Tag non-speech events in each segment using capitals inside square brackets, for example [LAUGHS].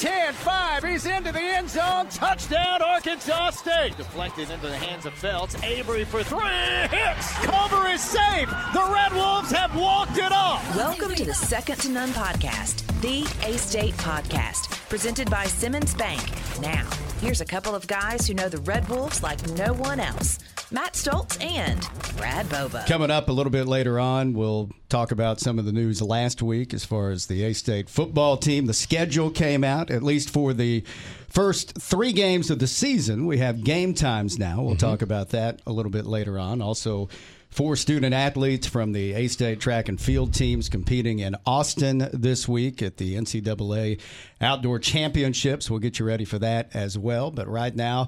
10, 5. He's into the end zone. Touchdown, Arkansas State. Deflected into the hands of Felts. Avery for three. Hits. Cover is safe. The Red Wolves have walked it off. Welcome to the Second to None podcast, the A State podcast, presented by Simmons Bank. Now, here's a couple of guys who know the Red Wolves like no one else. Matt Stoltz and Brad Bobo. Coming up a little bit later on, we'll talk about some of the news last week as far as the A State football team. The schedule came out, at least for the first three games of the season. We have game times now. We'll mm-hmm. talk about that a little bit later on. Also, Four student athletes from the A State track and field teams competing in Austin this week at the NCAA Outdoor Championships. We'll get you ready for that as well. But right now,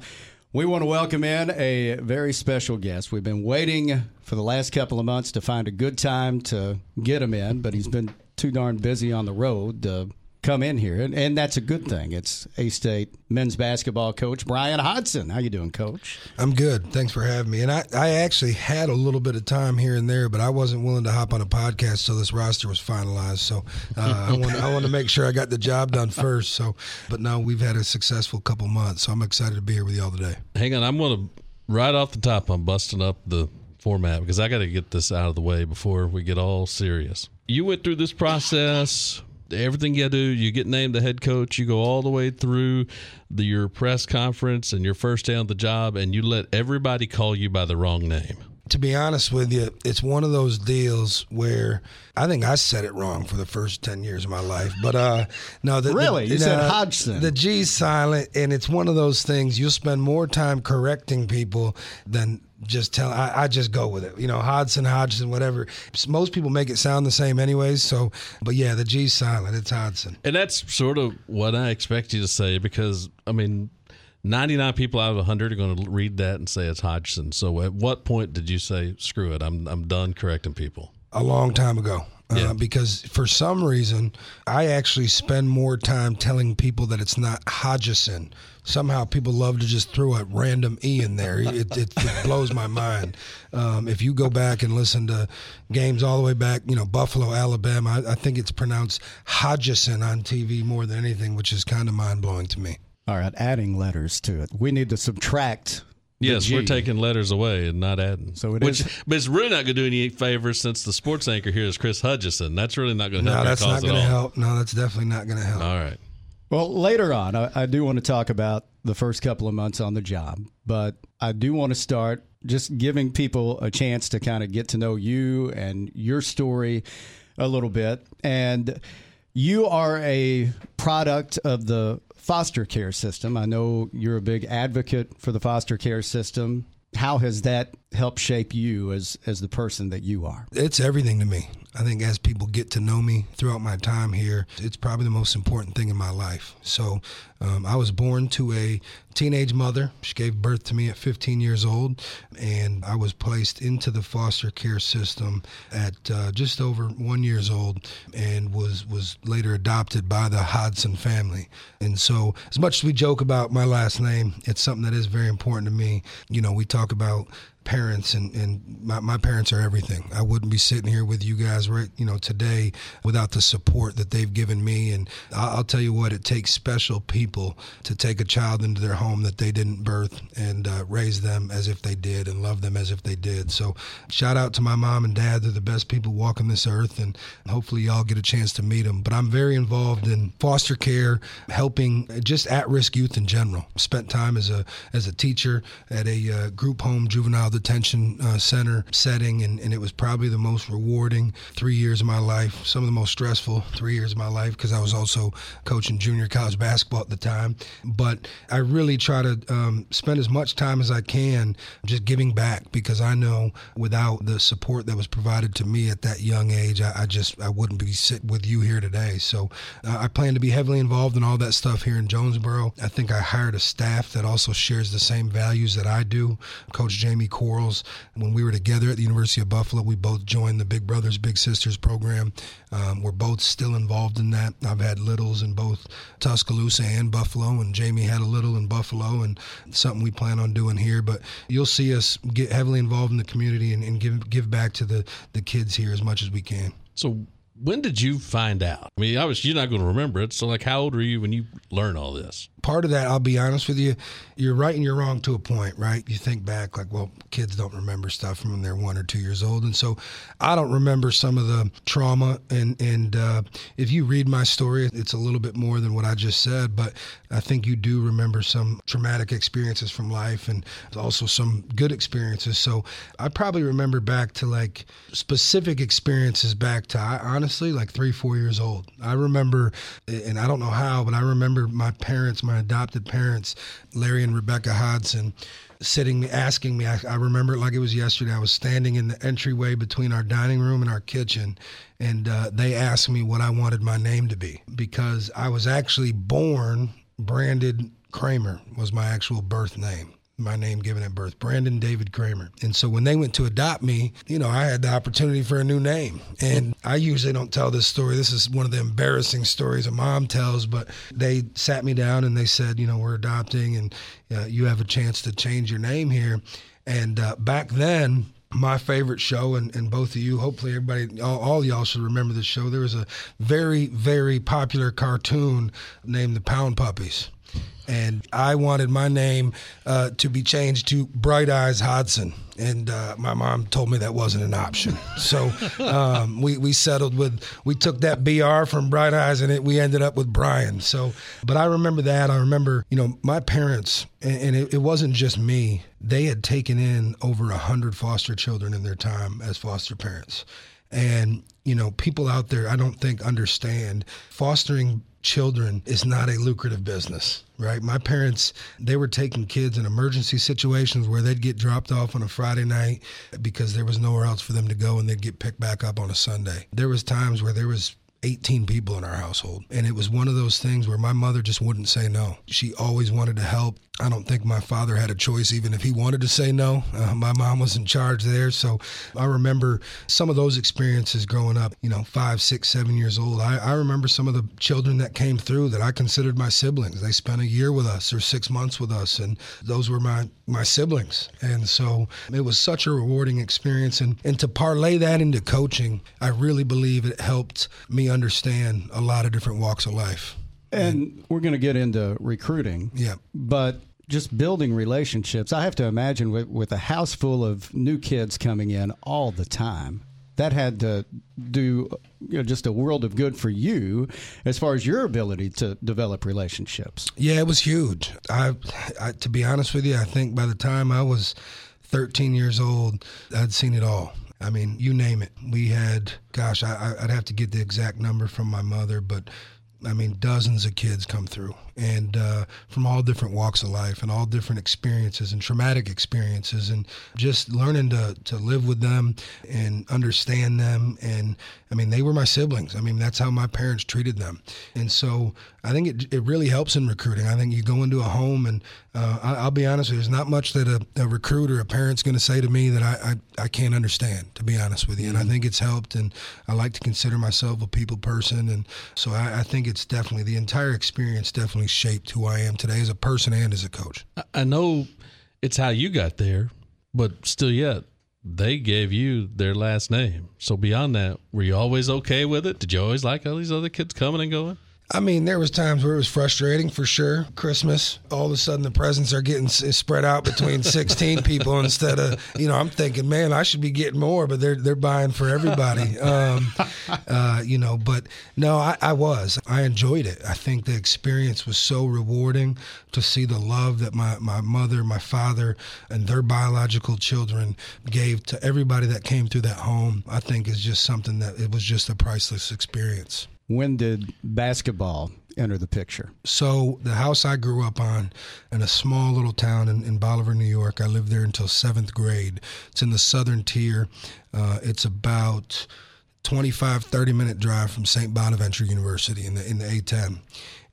we want to welcome in a very special guest. We've been waiting for the last couple of months to find a good time to get him in, but he's been too darn busy on the road to come in here, and, and that's a good thing. It's A State men's basketball coach Bryan Hodgson. How you doing, Coach? I'm good. Thanks for having me. And I, I actually had a little bit of time here and there, but I wasn't willing to hop on a podcast so this roster was finalized. So uh, I [LAUGHS] want I want to make sure I got the job done first. So, but now we've had a successful couple months, so I'm excited to be here with y'all today. Hang on, I'm going to right off the top. I'm busting up the format because I got to get this out of the way before we get all serious. You went through this process everything you do, you get named the head coach, you go all the way through the, your press conference and your first day on the job, and you let everybody call you by the wrong name. To be honest with you, it's one of those deals where I think I said it wrong for the first ten years of my life. But uh, no, the, really, the, you said Hodgson. The G's silent, and it's one of those things. You'll spend more time correcting people than just tell I, I, just go with it. You know, Hodgson, Hodgson, whatever. Most people make it sound the same anyways. So, but yeah, the G's silent. It's Hodgson. And that's sort of what I expect you to say because I mean, 99 people out of 100 are going to read that and say it's Hodgson. So, at what point did you say, "Screw it, I'm I'm done correcting people"? A long time ago. Uh, because for some reason, I actually spend more time telling people that it's not Hodgson somehow people love to just throw a random E in there. It, it, it blows my mind. Um, if you go back and listen to games all the way back, you know, Buffalo, Alabama, I, I think it's pronounced Hodgson on TV more than anything, which is kind of mind blowing to me. All right, adding letters to it. We need to subtract Yes, we're taking letters away and not adding. So it Which, is. But it's really not going to do any favors since the sports anchor here is Chris Hutchison. That's really not going to help. No, that's not going to help. No, that's definitely not going to help. All right. Well, later on, I, I, do want to talk about the first couple of months on the job, but I do want to start just giving people a chance to kind of get to know you and your story a little bit. And you are a product of the foster care system. I know you're a big advocate for the foster care system. How has that helped shape you as as the person that you are? It's everything to me. I think as people get to know me throughout my time here, it's probably the most important thing in my life. So um, I was born to a teenage mother. She gave birth to me at 15 years old, and I was placed into the foster care system at uh, just over one years old, and was was later adopted by the Hodgson family. And so, as much as we joke about my last name, it's something that is very important to me. You know, we talk about parents and, and my, my parents are everything. I wouldn't be sitting here with you guys right, you know, today without the support that they've given me. And I'll, tell you what, it takes special people to take a child into their home that they didn't birth and uh, raise them as if they did and love them as if they did. So shout out to my mom and dad. They're the best people walking this earth. And hopefully y'all get a chance to meet them. But I'm very involved in foster care, helping just at-risk youth in general. Spent time as a, as a teacher at a uh, group home juvenile detention uh, center setting, and, and it was probably the most rewarding three years of my life. Some of the most stressful three years of my life because I was also coaching junior college basketball at the time. But I really try to um, spend as much time as I can just giving back because I know without the support that was provided to me at that young age, I, I just I wouldn't be sitting with you here today. So uh, I plan to be heavily involved in all that stuff here in Jonesboro. I think I hired a staff that also shares the same values that I do. Coach Jamie When we were together at the University of Buffalo, we both joined the Big Brothers Big Sisters program. Um, we're both still involved in that. I've had littles in both Tuscaloosa and Buffalo, and Jamie had a little in Buffalo, and something we plan on doing here. But you'll see us get heavily involved in the community and, and give give back to the the kids here as much as we can. So when did you find out? I mean, obviously you're not going to remember it. So, like, how old were you when you learned all this? Part of that, I'll be honest with you, you're right and you're wrong to a point, right? You think back, like, well, kids don't remember stuff from when they're one or two years old, and so I don't remember some of the trauma. And and uh, if you read my story, it's a little bit more than what I just said, but I think you do remember some traumatic experiences from life and also some good experiences. So I probably remember back to like specific experiences back to I honestly like three, four years old. I remember, and I don't know how, but I remember my parents, my my adopted parents, Larry and Rebecca Hodgson, sitting asking me. I, I, remember it like it was yesterday. I was standing in the entryway between our dining room and our kitchen, and uh, they asked me what I wanted my name to be because I was actually born Brandon Kramer was my actual birth name my name given at birth, Brandon David Kramer. And so when they went to adopt me, you know, I had the opportunity for a new name. And I usually don't tell this story. This is one of the embarrassing stories a mom tells, but they sat me down and they said, you know, we're adopting and uh, you have a chance to change your name here. And uh, back then, my favorite show, and, and both of you, hopefully everybody, all, all y'all should remember this show. There was a very, very popular cartoon named The Pound Puppies and I wanted my name uh, to be changed to Bright Eyes Hodgson. And uh, my mom told me that wasn't an option. [LAUGHS] So um, we, we settled with, we took that BR from Bright Eyes and it, we ended up with Bryan. So, but I remember that. I remember, you know, my parents, and, and it, it wasn't just me, they had taken in over a 100 foster children in their time as foster parents. And, you know, people out there, I don't think understand fostering children is not a lucrative business, right? My parents, they were taking kids in emergency situations where they'd get dropped off on a Friday night because there was nowhere else for them to go and they'd get picked back up on a Sunday. There was times where there was 18 people in our household. And it was one of those things where my mother just wouldn't say no. She always wanted to help. I don't think my father had a choice, even if he wanted to say no. Uh, my mom was in charge there. So I remember some of those experiences growing up, you know, five, six, seven years old. I, I remember some of the children that came through that I considered my siblings. They spent a year with us or six months with us, and those were my, my siblings. And so it was such a rewarding experience. And, and to parlay that into coaching, I really believe it helped me understand a lot of different walks of life. And we're going to get into recruiting. Yeah. But just building relationships, I have to imagine with, with a house full of new kids coming in all the time, that had to do you know, just a world of good for you as far as your ability to develop relationships. Yeah, it was huge. I, I to be honest with you, I think by the time I was 13 years old, I'd seen it all. I mean, you name it. We had, gosh, I, would have to get the exact number from my mother, but I mean, dozens of kids come through, and uh, from all different walks of life and all different experiences and traumatic experiences, and just learning to to live with them and understand them. And I mean, they were my siblings. I mean, that's how my parents treated them, and so I think it it really helps in recruiting. I think you go into a home, and uh, I, will be honest with you, there's not much that a, a recruiter, a parent's going to say to me that I, I, I can't understand. To be honest with you, and I mm-hmm. think it's helped. And I like to consider myself a people person, and so I, I think it's definitely the entire experience definitely shaped who I am today as a person and as a coach. I know it's how you got there, but still, yet they gave you their last name. So beyond that, were you always okay with it? Did you always like all these other kids coming and going? I mean, there was times where it was frustrating for sure. Christmas, all of a sudden the presents are getting spread out between [LAUGHS] 16 people instead of, you know, I'm thinking, man, I should be getting more, but they're they're buying for everybody. [LAUGHS] Um, uh, you know, but no, I, I was. I enjoyed it. I think the experience was so rewarding to see the love that my, my mother, my father, and their biological children gave to everybody that came through that home. I think is just something that it was just a priceless experience when did basketball enter the picture? So, the house I grew up on in a small little town in, in Bolivar, New York, I lived there until seventh grade. It's in the southern tier. Uh, it's about 25, 30 minute drive from St. Bonaventure University in the, in the A10.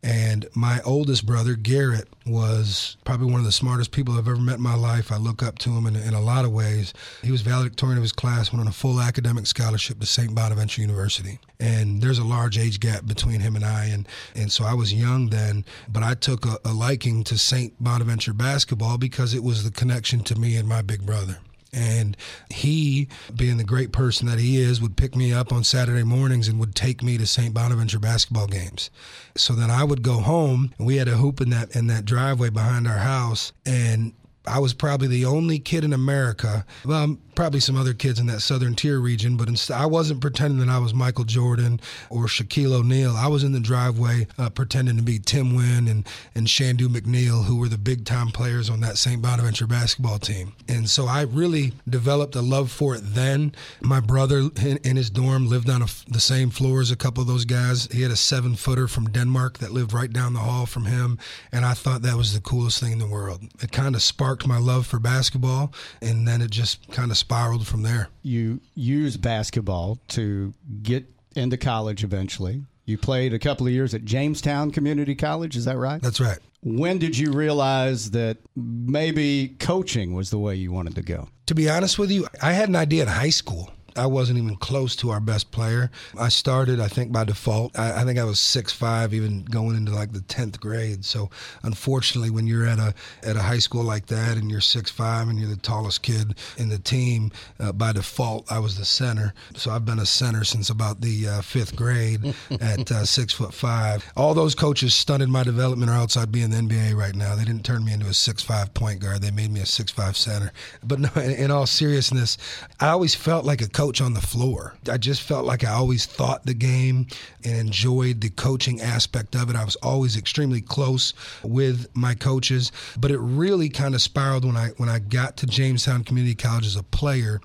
And my oldest brother, Garrett, was probably one of the smartest people I've ever met in my life. I look up to him in, in a lot of ways. He was valedictorian of his class, went on a full academic scholarship to St. Bonaventure University. And there's a large age gap between him and I. And, and so I was young then, but I took a, a liking to St. Bonaventure basketball because it was the connection to me and my big brother. And he, being the great person that he is, would pick me up on Saturday mornings and would take me to St. Bonaventure basketball games. So then I would go home and we had a hoop in that in that driveway behind our house and I was probably the only kid in America. Well, probably some other kids in that southern tier region, but instead, I wasn't pretending that I was Michael Jordan or Shaquille O'Neal. I was in the driveway uh, pretending to be Tim Winn and, and Shandue McNeill, who were the big time players on that St. Bonaventure basketball team. And so I really developed a love for it then. My brother in, in his dorm lived on the same floor as a couple of those guys. He had a seven footer from Denmark that lived right down the hall from him. And I thought that was the coolest thing in the world. It kind of sparked my love for basketball, and then it just kind of spiraled from there. You use basketball to get into college eventually. You played a couple of years at Jamestown Community College, is that right? That's right. When did you realize that maybe coaching was the way you wanted to go? To be honest with you, I had an idea in high school. I wasn't even close to our best player. I started, I think, by default. I, I think I was six five, even going into like the tenth grade. So, unfortunately, when you're at a at a high school like that and you're six five and you're the tallest kid in the team, uh, by default, I was the center. So I've been a center since about the uh, fifth grade [LAUGHS] at uh, six foot five. All those coaches stunted my development, or else I'd be in the NBA right now. They didn't turn me into a six five point guard. They made me a six five center. But no, in, in all seriousness, I always felt like a coach on the floor. I just felt like I always thought the game and enjoyed the coaching aspect of it. I was always extremely close with my coaches, but it really kind of spiraled when I when I got to Jamestown Community College as a player.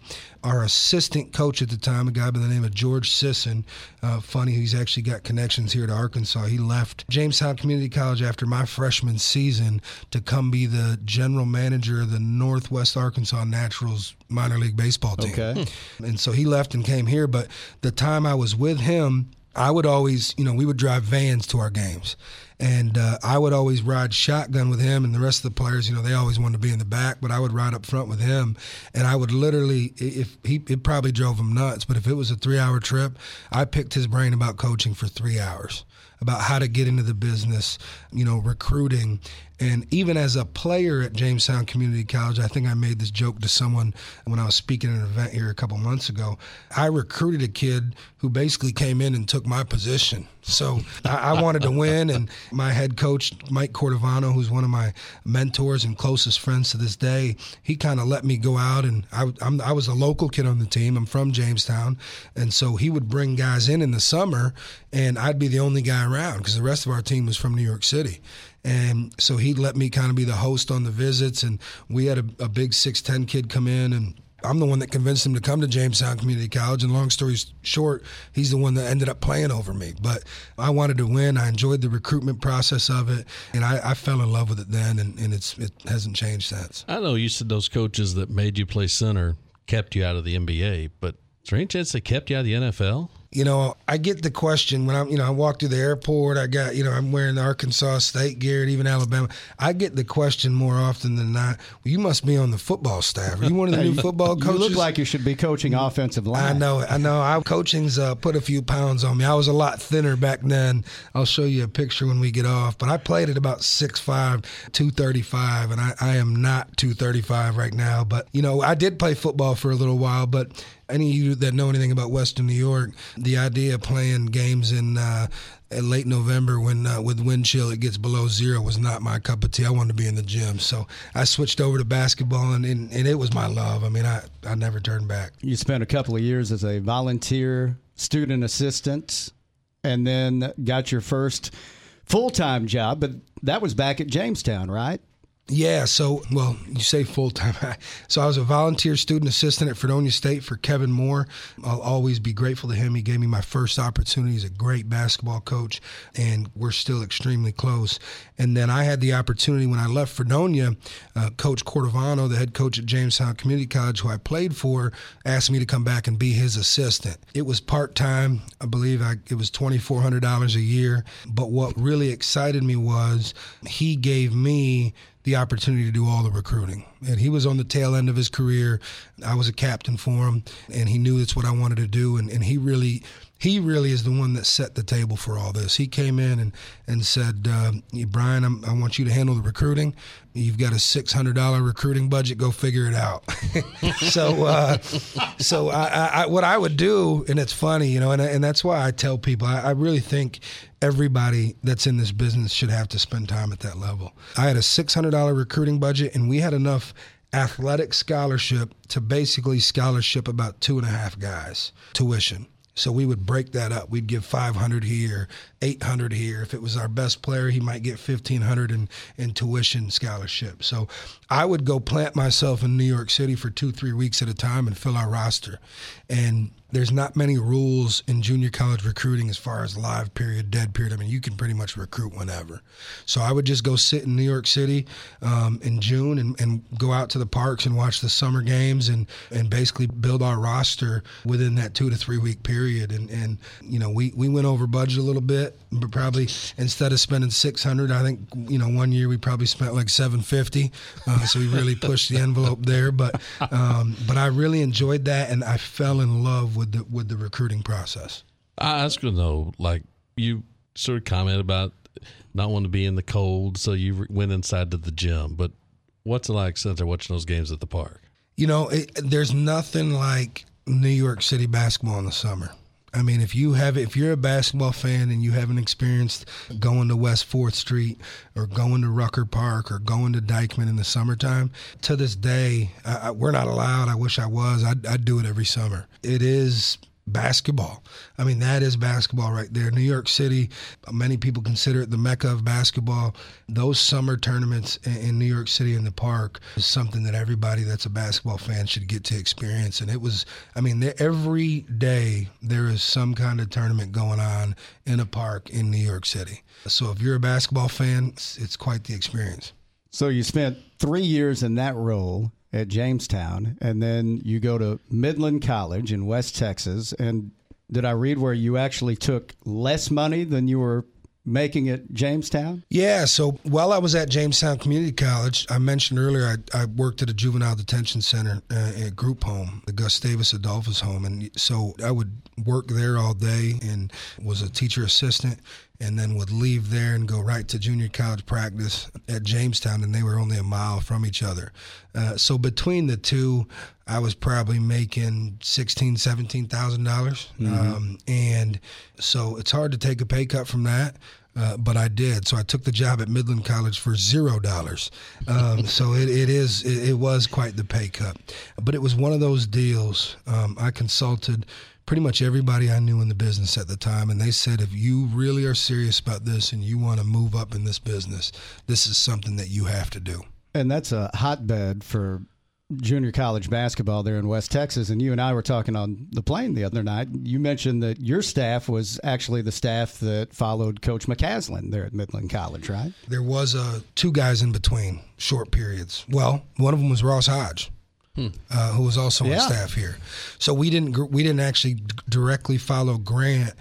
Our assistant coach at the time, a guy by the name of George Sisson, uh, funny, he's actually got connections here to Arkansas. He left Jamestown Community College after my freshman season to come be the general manager of the Northwest Arkansas Naturals minor league baseball team. Okay. And so he left and came here. But the time I was with him, I would always, you know, we would drive vans to our games. And uh, I would always ride shotgun with him, and the rest of the players, you know, they always wanted to be in the back, but I would ride up front with him. And I would literally, if he, it probably drove him nuts, but if it was a three hour trip, I picked his brain about coaching for three hours about how to get into the business, you know, recruiting. And even as a player at Jamestown Community College, I think I made this joke to someone when I was speaking at an event here a couple months ago. I recruited a kid who basically came in and took my position. So I, I wanted to win, and my head coach, Mike Cordovano, who's one of my mentors and closest friends to this day, he kind of let me go out, and I, I'm, I was a local kid on the team. I'm from Jamestown, and so he would bring guys in in the summer, and I'd be the only guy around because the rest of our team was from New York City. And so he'd let me kind of be the host on the visits, and we had a, a big 6'10 kid come in and I'm the one that convinced him to come to Jamestown Community College. And long story short, he's the one that ended up playing over me. But I wanted to win. I enjoyed the recruitment process of it, and I, I fell in love with it then, and, and it's it hasn't changed since. I know you said those coaches that made you play center kept you out of the NBA, but is there any chance they kept you out of the NFL? You know, I get the question when I'm, you know, I walk through the airport. I got, you know, I'm wearing the Arkansas State gear and even Alabama. I get the question more often than not. Well, you must be on the football staff. Are you one of the new [LAUGHS] football coaches? You look like you should be coaching offensive line. I know, I know. I coaching's uh, put a few pounds on me. I was a lot thinner back then. I'll show you a picture when we get off. But I played at about 6'5", 235, and I, I am not 235 right now. But you know, I did play football for a little while, but any of you that know anything about Western New York, the idea of playing games in uh, in late November when uh, with wind chill it gets below zero was not my cup of tea. I wanted to be in the gym, so I switched over to basketball, and, and, and it was my love. I mean, I I never turned back. You spent a couple of years as a volunteer student assistant, and then got your first full time job, but that was back at Jamestown, right? Yeah, so well, you say full time. [LAUGHS] So I was a volunteer student assistant at Fredonia State for Kevin Moore. I'll always be grateful to him. He gave me my first opportunity. He's a great basketball coach, and we're still extremely close. And then I had the opportunity when I left Fredonia. Uh, coach Cordovano, the head coach at Jamestown Community College, who I played for, asked me to come back and be his assistant. It was part time. I believe I, it was twenty four hundred dollars a year. But what really excited me was he gave me the opportunity to do all the recruiting. And he was on the tail end of his career. I was a captain for him, and he knew that's what I wanted to do. And, and he really he really is the one that set the table for all this. He came in and and said, uh, "Bryan, I'm, i want you to handle the recruiting. You've got a six hundred dollar recruiting budget. Go figure it out." [LAUGHS] so, uh, so I, I, what I would do, and it's funny, you know, and and that's why I tell people I, I really think everybody that's in this business should have to spend time at that level. I had a six hundred dollar recruiting budget, and we had enough athletic scholarship to basically scholarship about two and a half guys tuition. So we would break that up. We'd give 500 here, 800 here. If it was our best player, he might get 1500 in, in tuition scholarship. So I would go plant myself in New York City for two, three weeks at a time and fill our roster. And there's not many rules in junior college recruiting as far as live period, dead period. I mean, you can pretty much recruit whenever. So I would just go sit in New York City um, in June and, and go out to the parks and watch the summer games and, and basically build our roster within that two to three week period. And, and you know, we, we went over budget a little bit, but probably instead of spending 600, I think, you know, one year we probably spent like 750. Uh, so we really pushed the envelope there. But, um, but I really enjoyed that and I fell in love with the with the recruiting process? I ask going though, like you sort of comment about not wanting to be in the cold, so you went inside to the gym. But what's it like since they're watching those games at the park? You know, it, there's nothing like New York City basketball in the summer. I mean, if you have, if you're a basketball fan and you haven't experienced going to West Fourth Street or going to Rucker Park or going to Dyckman in the summertime, to this day, I, I, we're not allowed. I wish I was. I'd, I'd do it every summer. It is basketball. I mean, that is basketball right there. New York City, many people consider it the mecca of basketball. Those summer tournaments in New York City in the park is something that everybody that's a basketball fan should get to experience. And it was, I mean, every day there is some kind of tournament going on in a park in New York City. So if you're a basketball fan, it's, quite the experience. So you spent three years in that role at Jamestown, and then you go to Midland College in West Texas. And did I read where you actually took less money than you were making at Jamestown? Yeah. So while I was at Jamestown Community College, I mentioned earlier I, I worked at a juvenile detention center, uh, a group home, the Gustavus Adolphus home, and so I would work there all day and was a teacher assistant and then would leave there and go right to junior college practice at Jamestown, and they were only a mile from each other. Uh, so between the two, I was probably making sixteen, seventeen thousand dollars, mm-hmm. um, and so it's hard to take a pay cut from that. Uh, but I did. So I took the job at Midland College for zero dollars. Um, [LAUGHS] so it, it is it, it, was quite the pay cut, but it was one of those deals. Um, I consulted pretty much everybody I knew in the business at the time, and they said, if you really are serious about this and you want to move up in this business, this is something that you have to do. And that's a hotbed for junior college basketball there in West Texas. And you and I were talking on the plane the other night. You mentioned that your staff was actually the staff that followed Coach McCaslin there at Midland College, right? There was uh, two guys in between, short periods. Well, one of them was Ross Hodge. Hmm. Uh, who was also yeah. on staff here. So we didn't we didn't actually directly follow Grant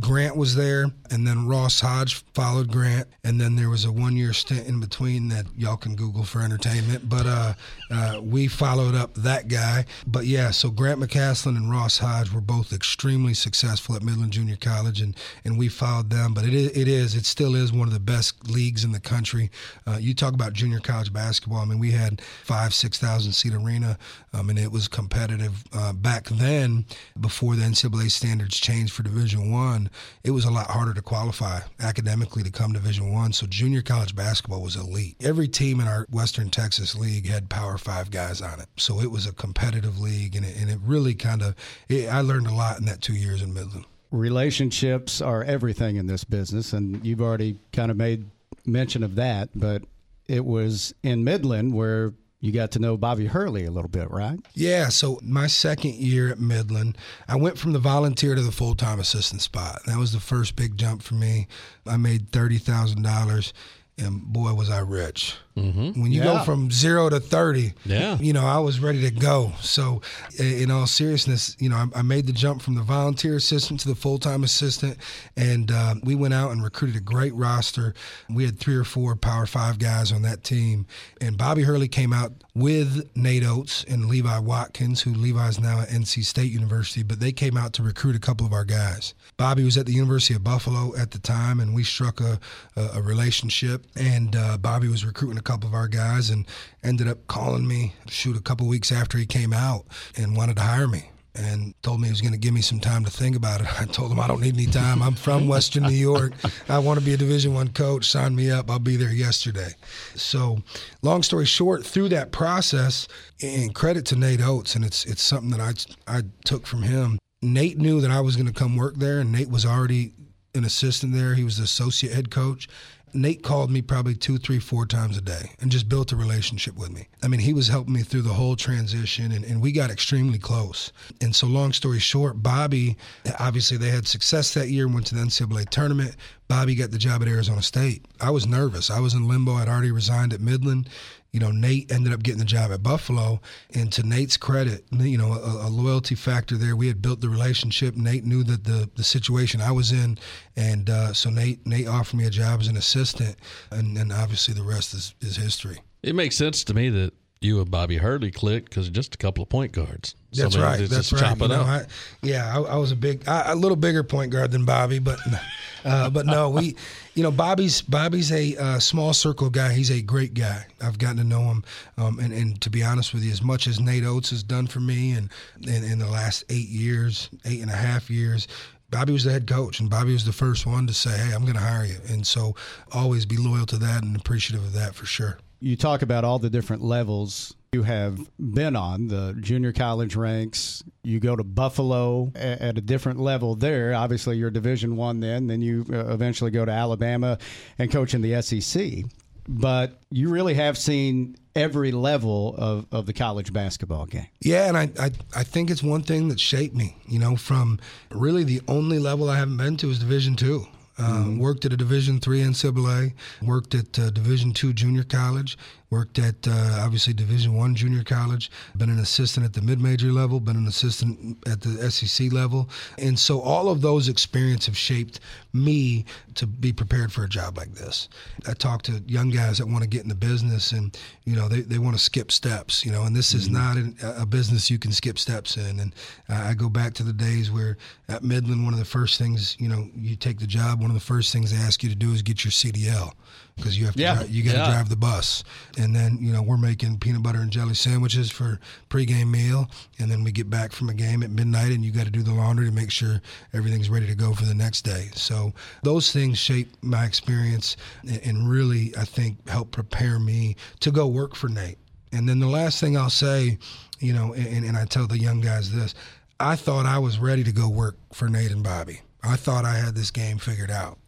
Grant was there, and then Ross Hodge followed Grant, and then there was a one year stint in between that y'all can Google for entertainment. But uh, uh, we followed up that guy. But yeah, so Grant McCaslin and Ross Hodge were both extremely successful at Midland Junior College, and, and we followed them. But it is, it is, it still is one of the best leagues in the country. Uh, you talk about junior college basketball. I mean, we had five, six thousand seat arena. I mean, it was competitive uh, back then. Before the NCAA standards changed for Division One it was a lot harder to qualify academically to come to Division One. So junior college basketball was elite. Every team in our Western Texas League had Power Five guys on it. So it was a competitive league, and it, and it really kind of I learned a lot in that two years in Midland. Relationships are everything in this business, and you've already kind of made mention of that. But it was in Midland where you got to know Bobby Hurley a little bit, right? Yeah. So my second year at Midland, I went from the volunteer to the full time assistant spot. That was the first big jump for me. I made thirty thousand dollars. and boy was I rich. Mm-hmm. When you Yeah. go from zero to thirty, Yeah. you know I was ready to go. So, in all seriousness, you know I, I made the jump from the volunteer assistant to the full time assistant, and uh, we went out and recruited a great roster. We had three or four Power Five guys on that team, and Bobby Hurley came out with Nate Oats and Levi Watkins, who Levi's now at NC State University, but they came out to recruit a couple of our guys. Bobby was at the University of Buffalo at the time, and we struck a, a, a relationship. And uh, Bobby was recruiting a couple of our guys, and ended up calling me shoot a couple weeks after he came out and wanted to hire me. And told me he was going to give me some time to think about it. [LAUGHS] I told him I don't need any time. I'm from [LAUGHS] Western New York. I want to be a Division One coach. Sign me up. I'll be there yesterday. So, long story short, through that process, and credit to Nate Oats, and it's it's something that I I took from him. Nate knew that I was going to come work there, and Nate was already an assistant there. He was the associate head coach. Nate called me probably two, three, four times a day and just built a relationship with me. I mean, he was helping me through the whole transition and, and we got extremely close. And so, long story short, Bobby, obviously, they had success that year, went to the NCAA tournament. Bobby got the job at Arizona State. I was nervous. I was in limbo. I'd already resigned at Midland. You know, Nate ended up getting the job at Buffalo. And to Nate's credit, you know, a, a loyalty factor there. We had built the relationship. Nate knew that the, the situation I was in. And uh, so Nate Nate offered me a job as an assistant. And then obviously the rest is, is history. It makes sense to me that you and Bobby Hurley clicked because just a couple of point guards. That's Somebody right. That's right. You know. I, yeah, I, I was a big, I, a little bigger point guard than Bobby, but, [LAUGHS] uh, but no, we, you know, Bobby's Bobby's a uh, small circle guy. He's a great guy. I've gotten to know him, um, and and to be honest with you, as much as Nate Oats has done for me, and in, in the last eight years, eight and a half years. Bobby was the head coach, and Bobby was the first one to say, "Hey, I'm going to hire you." And so, always be loyal to that and appreciative of that for sure. You talk about all the different levels you have been on the junior college ranks. You go to Buffalo at a different level there. Obviously, you're Division One then. Then you uh, eventually go to Alabama and coach in the SEC. But you really have seen every level of, of the college basketball game. Yeah, and I, I I think it's one thing that shaped me. You know, from really the only level I haven't been to is Division two. Uh, Worked at a Division three NCAA. Worked at uh, Division two junior college. Worked at uh, obviously Division one junior college. Been an assistant at the mid major level. Been an assistant at the SEC level. And so all of those experiences have shaped me to be prepared for a job like this. I talk to young guys that want to get in the business, and you know they, they want to skip steps. You know, and this is not an, a business you can skip steps in. And I go back to the days where at Midland, one of the first things you know you take the job, one of the first things they ask you to do is get your CDL because you have to Yeah. dri- you got to Yeah. drive the bus. And then you know we're making peanut butter and jelly sandwiches for pregame meal, and then we get back from a game at midnight, and you got to do the laundry to make sure everything's ready to go for the next day. So those things shape my experience, and, and really I think help prepare me to go work for Nate. And then the last thing I'll say, you know, and, and I tell the young guys this, I thought I was ready to go work for Nate and Bobby. I thought I had this game figured out.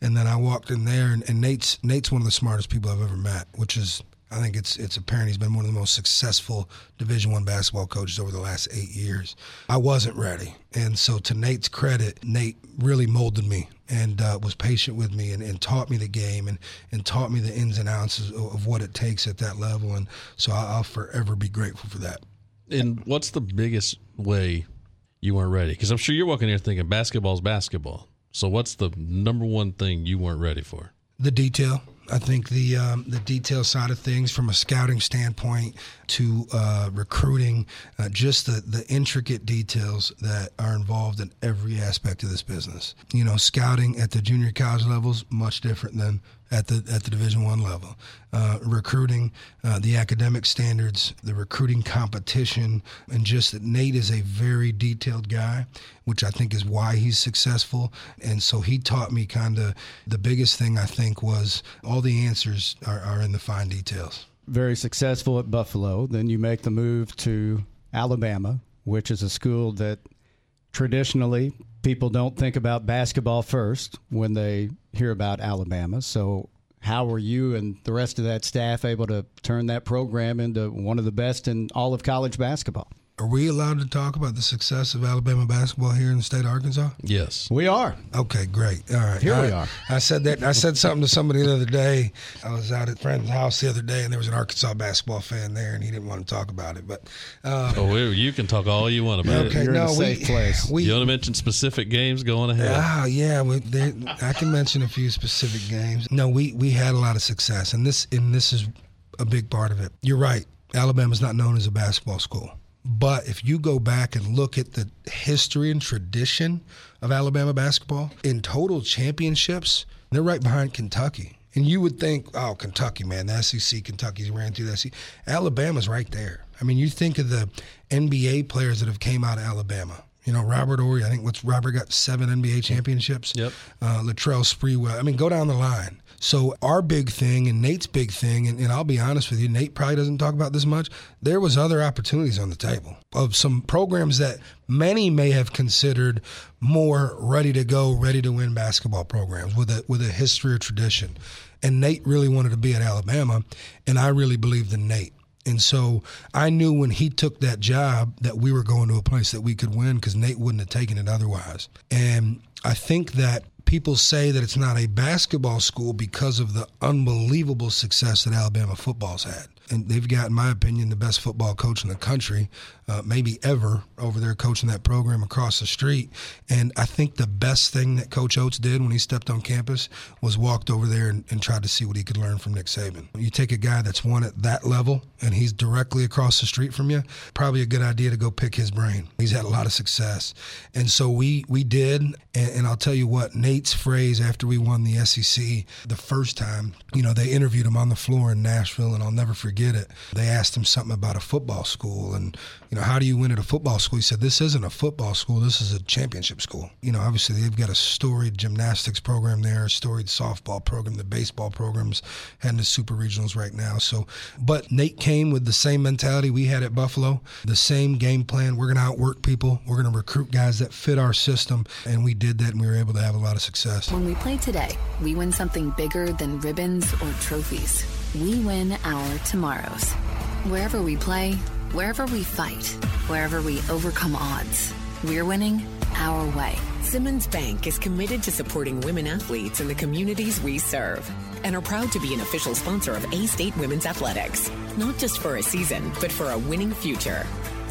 And then I walked in there, and, and Nate's Nate's one of the smartest people I've ever met, which is I think it's it's apparent he's been one of the most successful Division One basketball coaches over the last eight years. I wasn't ready, and so to Nate's credit, Nate really molded me and uh, was patient with me and, and taught me the game and, and taught me the ins and outs of, of what it takes at that level. And so I- I'll forever be grateful for that. And what's the biggest way you weren't ready? Because I'm sure you're walking in here thinking basketball's basketball. So what's the number one thing you weren't ready for? the detail. I think the um, the detail side of things, from a scouting standpoint to uh, recruiting, uh, just the the intricate details that are involved in every aspect of this business. You know, scouting at the junior college levels much different than at the at the Division One level. Uh, recruiting, uh, the academic standards, the recruiting competition, and just that Nate is a very detailed guy, which I think is why he's successful. And so he taught me kind of the biggest thing I think was all the answers are, are in the fine details. very successful at Buffalo. Then you make the move to Alabama, which is a school that traditionally people don't think about basketball first when they hear about Alabama. So, how were you and the rest of that staff able to turn that program into one of the best in all of college basketball? Are we allowed to talk about the success of Alabama basketball here in the state of Arkansas? Yes. We are. Okay, great. All right. Here I, we are. I said that. I said something to somebody the other day. I was out at a friend's house the other day, and there was an Arkansas basketball fan there, and he didn't want to talk about it. But uh, Oh, you can talk all you want about okay, it. You're in a safe we, place. we You want to mention specific games going ahead? Ah, yeah. We, there, I can mention a few specific games. No, we we had a lot of success, and this and this is a big part of it. You're right. Alabama's not known as a basketball school, but if you go back and look at the history and tradition of Alabama basketball in total championships, they're right behind Kentucky. And you would think, oh, Kentucky, man, the SEC, Kentucky's ran through the SEC. Alabama's right there. I mean, you think of the NBA players that have came out of Alabama. You know, Robert Horry, I think what's Robert got seven NBA championships. Yep. Uh, Latrell Sprewell. I mean, go down the line. So our big thing and Nate's big thing, and, and I'll be honest with you, Nate probably doesn't talk about this much. There was other opportunities on the table of some programs that many may have considered more ready to go, ready to win basketball programs with a with a history or tradition. And Nate really wanted to be at Alabama, and I really believed in Nate. And so I knew when he took that job that we were going to a place that we could win because Nate wouldn't have taken it otherwise. And I think that people say that it's not a basketball school because of the unbelievable success that Alabama football's had. And they've got, in my opinion, the best football coach in the country, uh, maybe ever, over there coaching that program across the street. And I think the best thing that Coach Oats did when he stepped on campus was walked over there and, and tried to see what he could learn from Nick Saban. You take a guy that's won at that level and he's directly across the street from you, probably a good idea to go pick his brain. He's had a lot of success. And so we, we did. And, and I'll tell you what, Nate's phrase after we won the SEC the first time, you know, they interviewed him on the floor in Nashville, and I'll never forget it. They asked him something about a football school and, you know, how do you win at a football school? He said, This isn't a football school, this is a championship school. You know, obviously they've got a storied gymnastics program there, a storied softball program, the baseball programs heading to super regionals right now. So, but Nate came with the same mentality we had at Buffalo, the same game plan. We're going to outwork people, we're going to recruit guys that fit our system, and we did that and we were able to have a lot of success. When we play today, we win something bigger than ribbons or trophies. We win our tomorrows. Wherever we play, wherever we fight, wherever we overcome odds, we're winning our way. Simmons Bank is committed to supporting women athletes in the communities we serve and are proud to be an official sponsor of A State Women's Athletics, not just for a season, but for a winning future.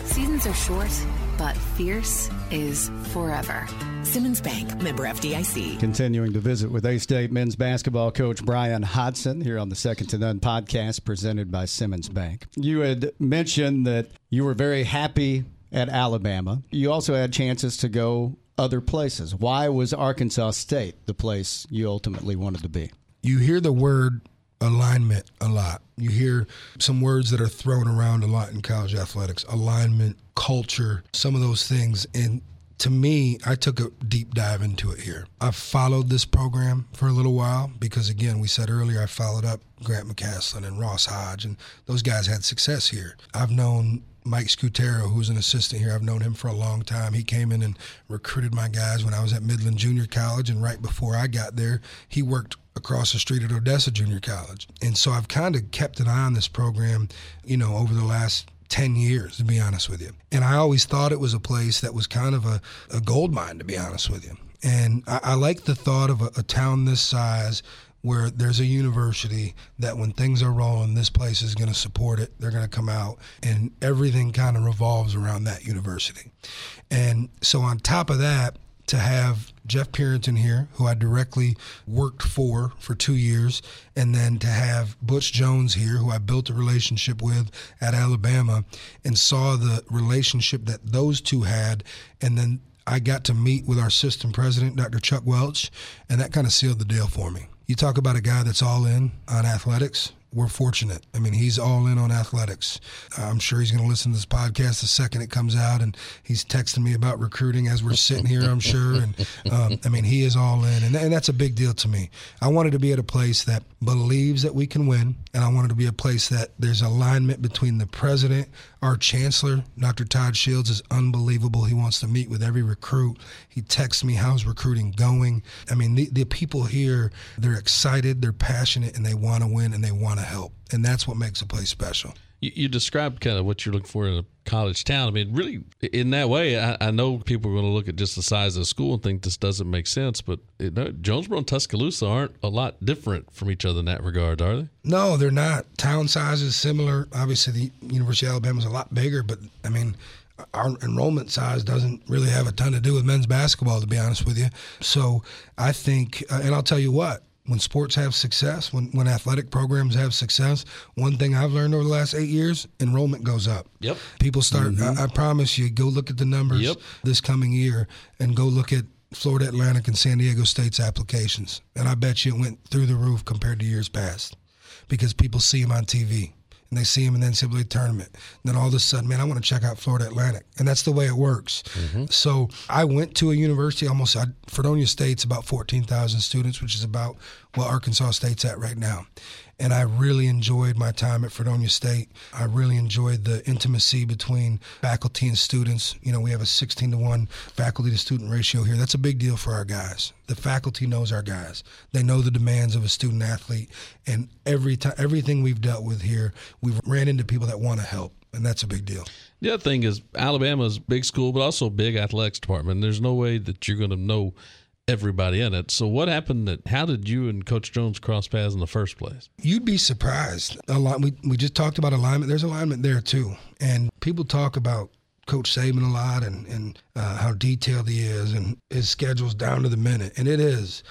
Seasons are short, but fierce is forever. Simmons Bank, member FDIC. Continuing to visit with A State men's basketball coach Bryan Hodgson here on the Second to None podcast presented by Simmons Bank. You had mentioned that you were very happy at Alabama. You also had chances to go other places. Why was Arkansas State the place you ultimately wanted to be? You hear the word alignment a lot. You hear some words that are thrown around a lot in college athletics alignment, culture, some of those things. And to me, I took a deep dive into it here. I've followed this program for a little while because, again, we said earlier, I followed up Grant McCaslin and Ross Hodge, and those guys had success here. I've known Mike Scutero, who's an assistant here. I've known him for a long time. He came in and recruited my guys when I was at Midland Junior College, and right before I got there, he worked across the street at Odessa Junior College. And so I've kind of kept an eye on this program, you know, over the last 10 years, to be honest with you. And I always thought it was a place that was kind of a, a gold mine, to be honest with you. And I, I like the thought of a, a town this size where there's a university that when things are rolling, this place is going to support it. They're going to come out, and everything kind of revolves around that university. And so, on top of that, to have Jeff Purinton here, who I directly worked for for two years, and then to have Butch Jones here, who I built a relationship with at Alabama, and saw the relationship that those two had, and then I got to meet with our system president, Dr. Chuck Welch, and that kind of sealed the deal for me. You talk about a guy that's all in on athletics. We're fortunate. I mean, he's all in on athletics. I'm sure he's going to listen to this podcast the second it comes out, and he's texting me about recruiting as we're sitting here. I'm sure, and um, I mean, he is all in, and, and that's a big deal to me. I wanted to be at a place that believes that we can win, and I wanted to be a place that there's alignment between the president, our chancellor, Dr. Todd Shields, is unbelievable. He wants to meet with every recruit. He texts me, "How's recruiting going?" I mean, the, the people here, they're excited, they're passionate, and they want to win, and they want to help, and that's what makes a place special. You, you described kind of what you're looking for in a college town. I mean, really, in that way, I, I know people are going to look at just the size of the school and think this doesn't make sense. But you know, Jonesboro and Tuscaloosa aren't a lot different from each other in that regard, are they? No, they're not. Town size is similar. Obviously, the University of Alabama is a lot bigger, but I mean, our enrollment size doesn't really have a ton to do with men's basketball, to be honest with you. So I think, uh, and I'll tell you what, when sports have success, when, when athletic programs have success, one thing I've learned over the last eight years, enrollment goes up. Yep. People start, mm-hmm. I, I, promise you, go look at the numbers yep. this coming year and go look at Florida Atlantic and San Diego State's applications. And I bet you it went through the roof compared to years past because people see them on TV and they see him in the NCAA tournament. And then all of a sudden, man, I want to check out Florida Atlantic. And that's the way it works. Mm-hmm. So I went to a university almost, I, Fredonia State's about 14,000 students, which is about what Arkansas State's at right now and I really enjoyed my time at Fredonia State. I really enjoyed the intimacy between faculty and students. You know, we have a 16 to 1 faculty to student ratio here. That's a big deal for our guys. The faculty knows our guys. They know the demands of a student athlete and every time everything we've dealt with here, we've ran into people that want to help and that's a big deal. The other thing is Alabama's big school, but also big athletics department. There's no way that you're going to know everybody in it. So what happened? That how did you and Coach Jones cross paths in the first place? You'd be surprised. A lot. We we just talked about alignment. There's alignment there too, and people talk about Coach Saban a lot and and uh, how detailed he is and his schedule's down to the minute, and it is.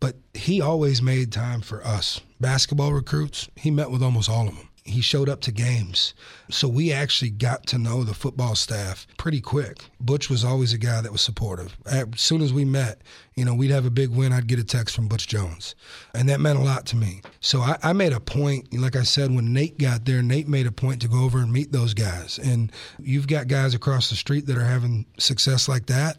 But he always made time for us basketball recruits. He met with almost all of them he showed up to games. So we actually got to know the football staff pretty quick. Butch was always a guy that was supportive. As soon as we met, you know, we'd have a big win, I'd get a text from Butch Jones. And that meant a lot to me. So I, I made a point, like I said, when Nate got there, Nate made a point to go over and meet those guys. And you've got guys across the street that are having success like that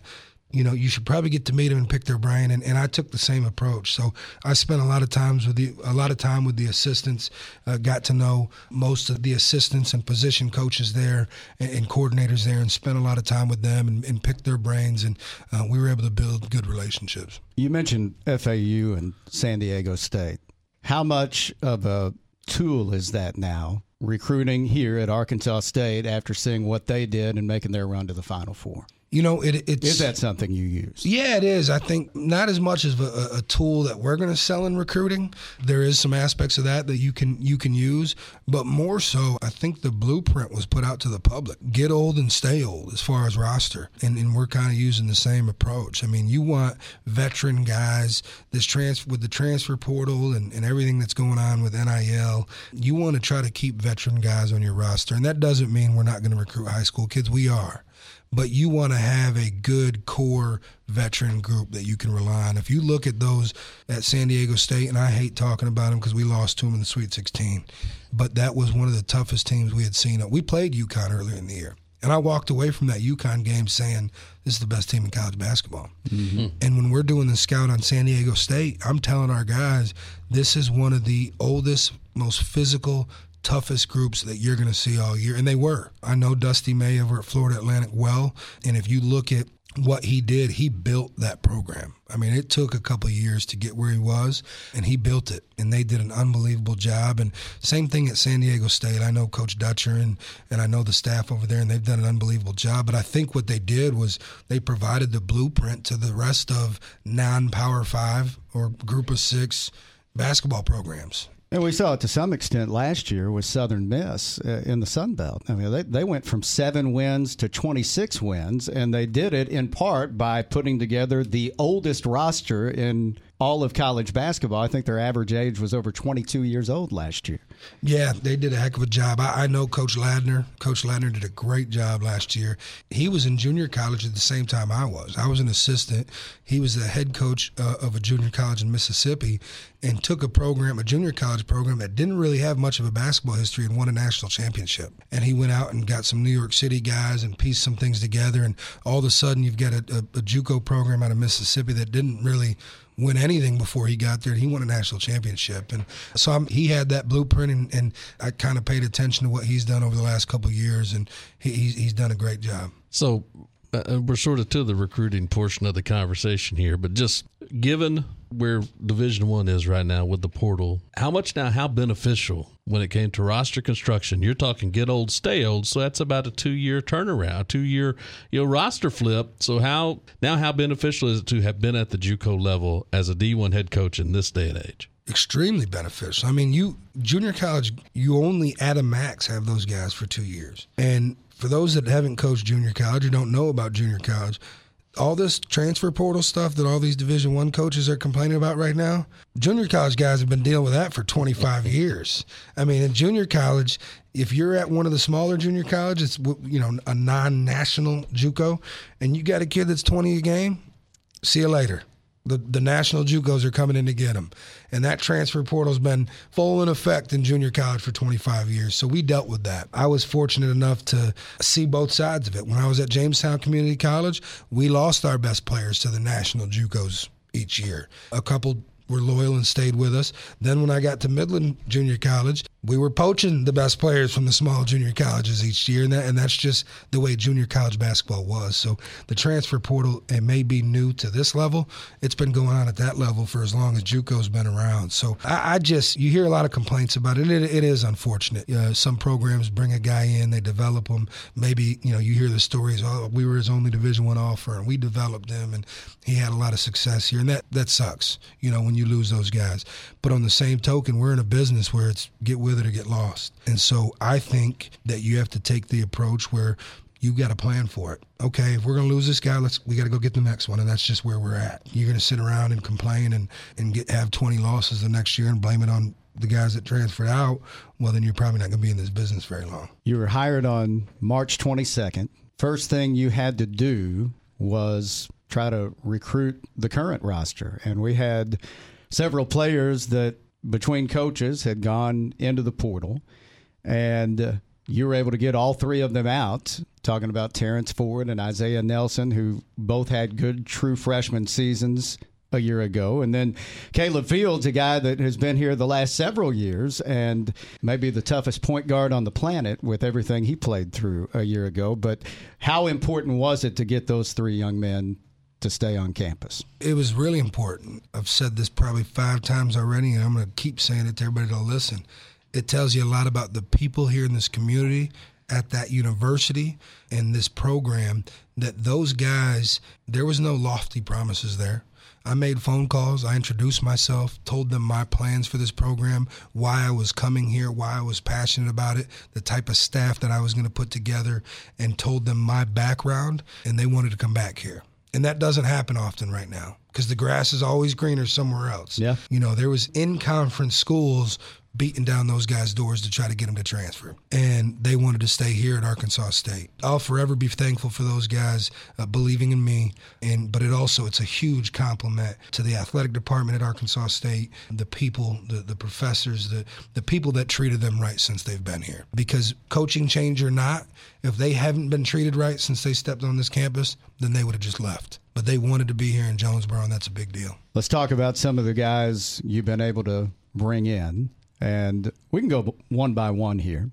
you know, you should probably get to meet them and pick their brain. And, and I took the same approach. So I spent a lot of times with the a lot of time with the assistants. Uh, got to know most of the assistants and position coaches there and, and coordinators there, and spent a lot of time with them and, and picked their brains. And uh, we were able to build good relationships. You mentioned FAU and San Diego State. How much of a tool is that now? Recruiting here at Arkansas State after seeing what they did and making their run to the Final Four. You know, it, it's is that something you use? Yeah, it is. I think not as much as a, a tool that we're going to sell in recruiting. There is some aspects of that that you can you can use, but more so, I think the blueprint was put out to the public. Get old and stay old as far as roster, and, and we're kind of using the same approach. I mean, you want veteran guys. This transfer with the transfer portal and, and everything that's going on with NIL, you want to try to keep veteran guys on your roster, and that doesn't mean we're not going to recruit high school kids. We are but you want to have a good core veteran group that you can rely on. If you look at those at San Diego State, and I hate talking about them because we lost to them in the Sweet 16, but that was one of the toughest teams we had seen. We played UConn earlier in the year. And I walked away from that UConn game saying, this is the best team in college basketball. Mm-hmm. And when we're doing the scout on San Diego State, I'm telling our guys, this is one of the oldest, most physical, toughest groups that you're going to see all year. And they were. I know Dusty May over at Florida Atlantic well. And if you look at what he did, he built that program. I mean, it took a couple years to get where he was, and he built it. And they did an unbelievable job. And same thing at San Diego State. I know Coach Dutcher and, and I know the staff over there, and they've done an unbelievable job. But I think what they did was they provided the blueprint to the rest of non Power Five or Group of Six basketball programs. And we saw it to some extent last year with Southern Miss uh, in the Sun Belt. I mean, they, they went from seven wins to 26 wins, and they did it in part by putting together the oldest roster in all of college basketball. I think their average age was over 22 years old last year. Yeah, they did a heck of a job. I, I, know Coach Ladner. Coach Ladner did a great job last year. He was in junior college at the same time I was. I was an assistant. He was the head coach uh, of a junior college in Mississippi and took a program, a junior college program that didn't really have much of a basketball history and won a national championship. And he went out and got some New York City guys and pieced some things together. And all of a sudden, you've got a, a, a JUCO program out of Mississippi that didn't really – win anything before he got there. He won a national championship, and so I'm, he had that blueprint, and, and I kind of paid attention to what he's done over the last couple years, and he, he's, he's done a great job. So uh, we're sort of to the recruiting portion of the conversation here, but just given where Division One is right now with the portal, how much now? How beneficial when it came to roster construction? You're talking get old, stay old, so that's about a two year turnaround, two year you know roster flip. So how now? How beneficial is it to have been at the JUCO level as a D1 head coach in this day and age? extremely beneficial. I mean, you junior college, you only at a max have those guys for two years. And for those that haven't coached junior college or don't know about junior college, all this transfer portal stuff that all these division one coaches are complaining about right now junior college guys have been dealing with that for 25 [LAUGHS] years. I mean in junior college if you're at one of the smaller junior colleges you know a non-national juco and you got a kid that's 20 a game see you later the, the national JUCOs are coming in to get them. And that transfer portal's been full in effect in junior college for 25 years. So we dealt with that. I was fortunate enough to see both sides of it. When I was at Jamestown Community College, we lost our best players to the national JUCOs each year. A couple were loyal and stayed with us. Then when I got to Midland Junior College, we were poaching the best players from the small junior colleges each year, and that and that's just the way junior college basketball was. So the transfer portal it may be new to this level. It's been going on at that level for as long as JUCO's been around. So I, I just you hear a lot of complaints about it. It, it is unfortunate. Uh, some programs bring a guy in, they develop him. Maybe you know you hear the stories. Oh, we were his only Division One offer, and we developed him, and he had a lot of success here, and that that sucks. You know when you lose those guys. But on the same token, we're in a business where it's get with it or get lost. And so I think that you have to take the approach where you've got a plan for it. Okay, if we're going to lose this guy, let's we got to go get the next one, and that's just where we're at. You're going to sit around and complain and and get have 20 losses the next year and blame it on the guys that transferred out. Well, then you're probably not going to be in this business very long. You were hired on March 22nd. First thing you had to do was try to recruit the current roster, and we had several players that between coaches had gone into the portal, and uh, you were able to get all three of them out. Talking about Terrence Ford and Izaiyah Nelson, who both had good true freshman seasons a year ago. And then Caleb Fields, a guy that has been here the last several years and maybe the toughest point guard on the planet with everything he played through a year ago. But how important was it to get those three young men to stay on campus? It was really important. I've said this probably five times already, and I'm going to keep saying it to everybody to listen. It tells you a lot about the people here in this community, at that university, and this program. That those guys, there was no lofty promises there. I made phone calls. I introduced myself, told them my plans for this program, why I was coming here, why I was passionate about it, the type of staff that I was going to put together, and told them my background, and they wanted to come back here. And that doesn't happen often right now because the grass is always greener somewhere else. Yeah. You know, there was in conference schools beating down those guys' doors to try to get them to transfer. And they wanted to stay here at Arkansas State. I'll forever be thankful for those guys uh, believing in me. And but it also it's a huge compliment to the athletic department at Arkansas State, the people, the, the professors, the the people that treated them right since they've been here. Because coaching change or not, if they haven't been treated right since they stepped on this campus, then they would have just left. But they wanted to be here in Jonesboro, and that's a big deal. Let's talk about some of the guys you've been able to bring in and we can go one by one here.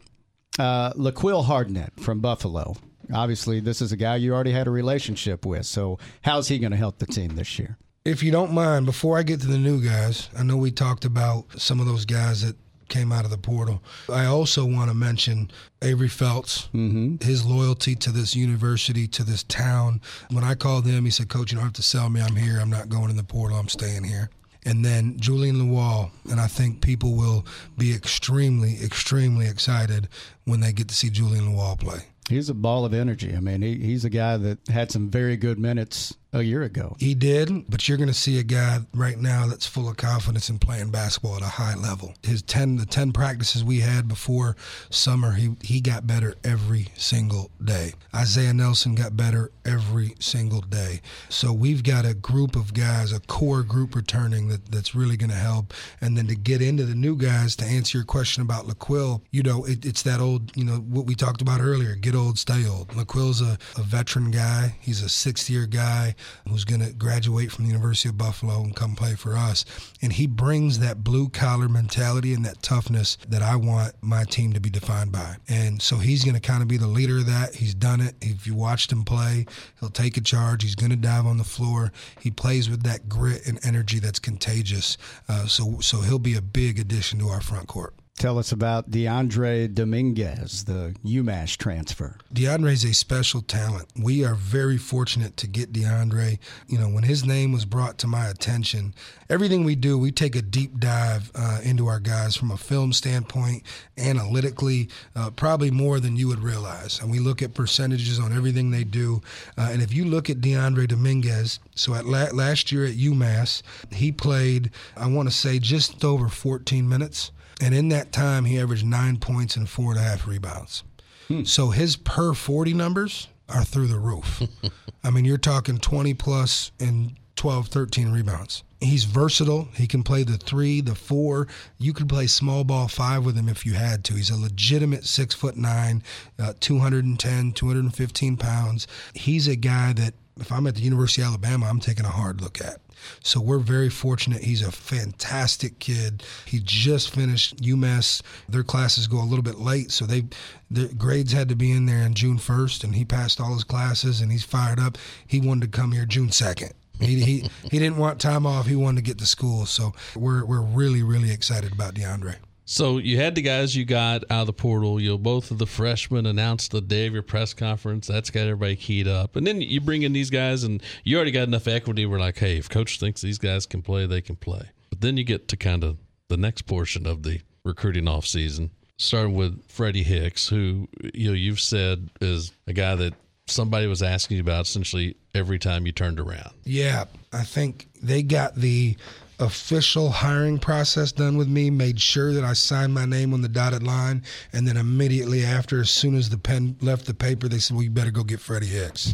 Uh, LaQuill Hardnett from Buffalo. Obviously, this is a guy you already had a relationship with. So, how's he going to help the team this year? If you don't mind, before I get to the new guys, I know we talked about some of those guys that came out of the portal. I also want to mention Avery Felts, mm-hmm. his loyalty to this university, to this town. When I called him, he said, Coach, you don't have to sell me. I'm here. I'm not going in the portal. I'm staying here and then Julian Lawal. And I think people will be extremely, extremely excited when they get to see Julian Lawal play. He's a ball of energy. I mean, he, he's a guy that had some very good minutes a year ago. He did, but you're going to see a guy right now that's full of confidence in playing basketball at a high level. His 10 the 10 practices we had before summer, he he got better every single day. Izaiyah Nelson got better every single day. So we've got a group of guys, a core group returning that, that's really going to help. And then to get into the new guys, to answer your question about LaQuill, you know, it, it's that old, you know, what we talked about earlier, get old, stay old. LaQuill's a, a veteran guy. He's a sixth year guy who's going to graduate from the University of Buffalo and come play for us. And he brings that blue collar mentality and that toughness that I want my team to be defined by. And so he's going to kind of be the leader of that. He's done it. If you watched him play, he'll take a charge. He's going to dive on the floor. He plays with that grit and energy that's contagious. Uh, so so he'll be a big addition to our front court. Tell us about Dyondre Dominguez, the UMass transfer. Dyondre is a special talent. We are very fortunate to get Dyondre. You know, when his name was brought to my attention, everything we do, we take a deep dive uh, into our guys from a film standpoint, analytically, uh, probably more than you would realize. And we look at percentages on everything they do. Uh, and if you look at Dyondre Dominguez, so at la- last year at UMass, he played, I want to say, just over 14 minutes. And in that time, he averaged nine points and four and a half rebounds. Hmm. So his per 40 numbers are through the roof. [LAUGHS] I mean, you're talking 20 plus and 12, 13 rebounds. He's versatile. He can play the three, the four. You could play small ball five with him if you had to. He's a legitimate six foot nine, uh, 210, 215 pounds. He's a guy that if I'm at the University of Alabama, I'm taking a hard look at. So we're very fortunate. He's a fantastic kid. He just finished UMass. Their classes go a little bit late, so they the grades had to be in there in June 1st, and he passed all his classes, and he's fired up. He wanted to come here June 2nd. He, he, he didn't want time off. He wanted to get to school. So we're, we're really, really excited about Dyondre. So you had the guys you got out of the portal. You know, both of the freshmen announced the day of your press conference. That's got everybody keyed up. And then you bring in these guys, and you already got enough equity. We're like, hey, if coach thinks these guys can play, they can play. But then you get to kind of the next portion of the recruiting off season, starting with Freddie Hicks, who you know you've said is a guy that somebody was asking you about essentially every time you turned around. Yeah, I think they got the official hiring process done with me, made sure that I signed my name on the dotted line, and then immediately after, as soon as the pen left the paper, they said, "Well, you better go get Freddie Hicks."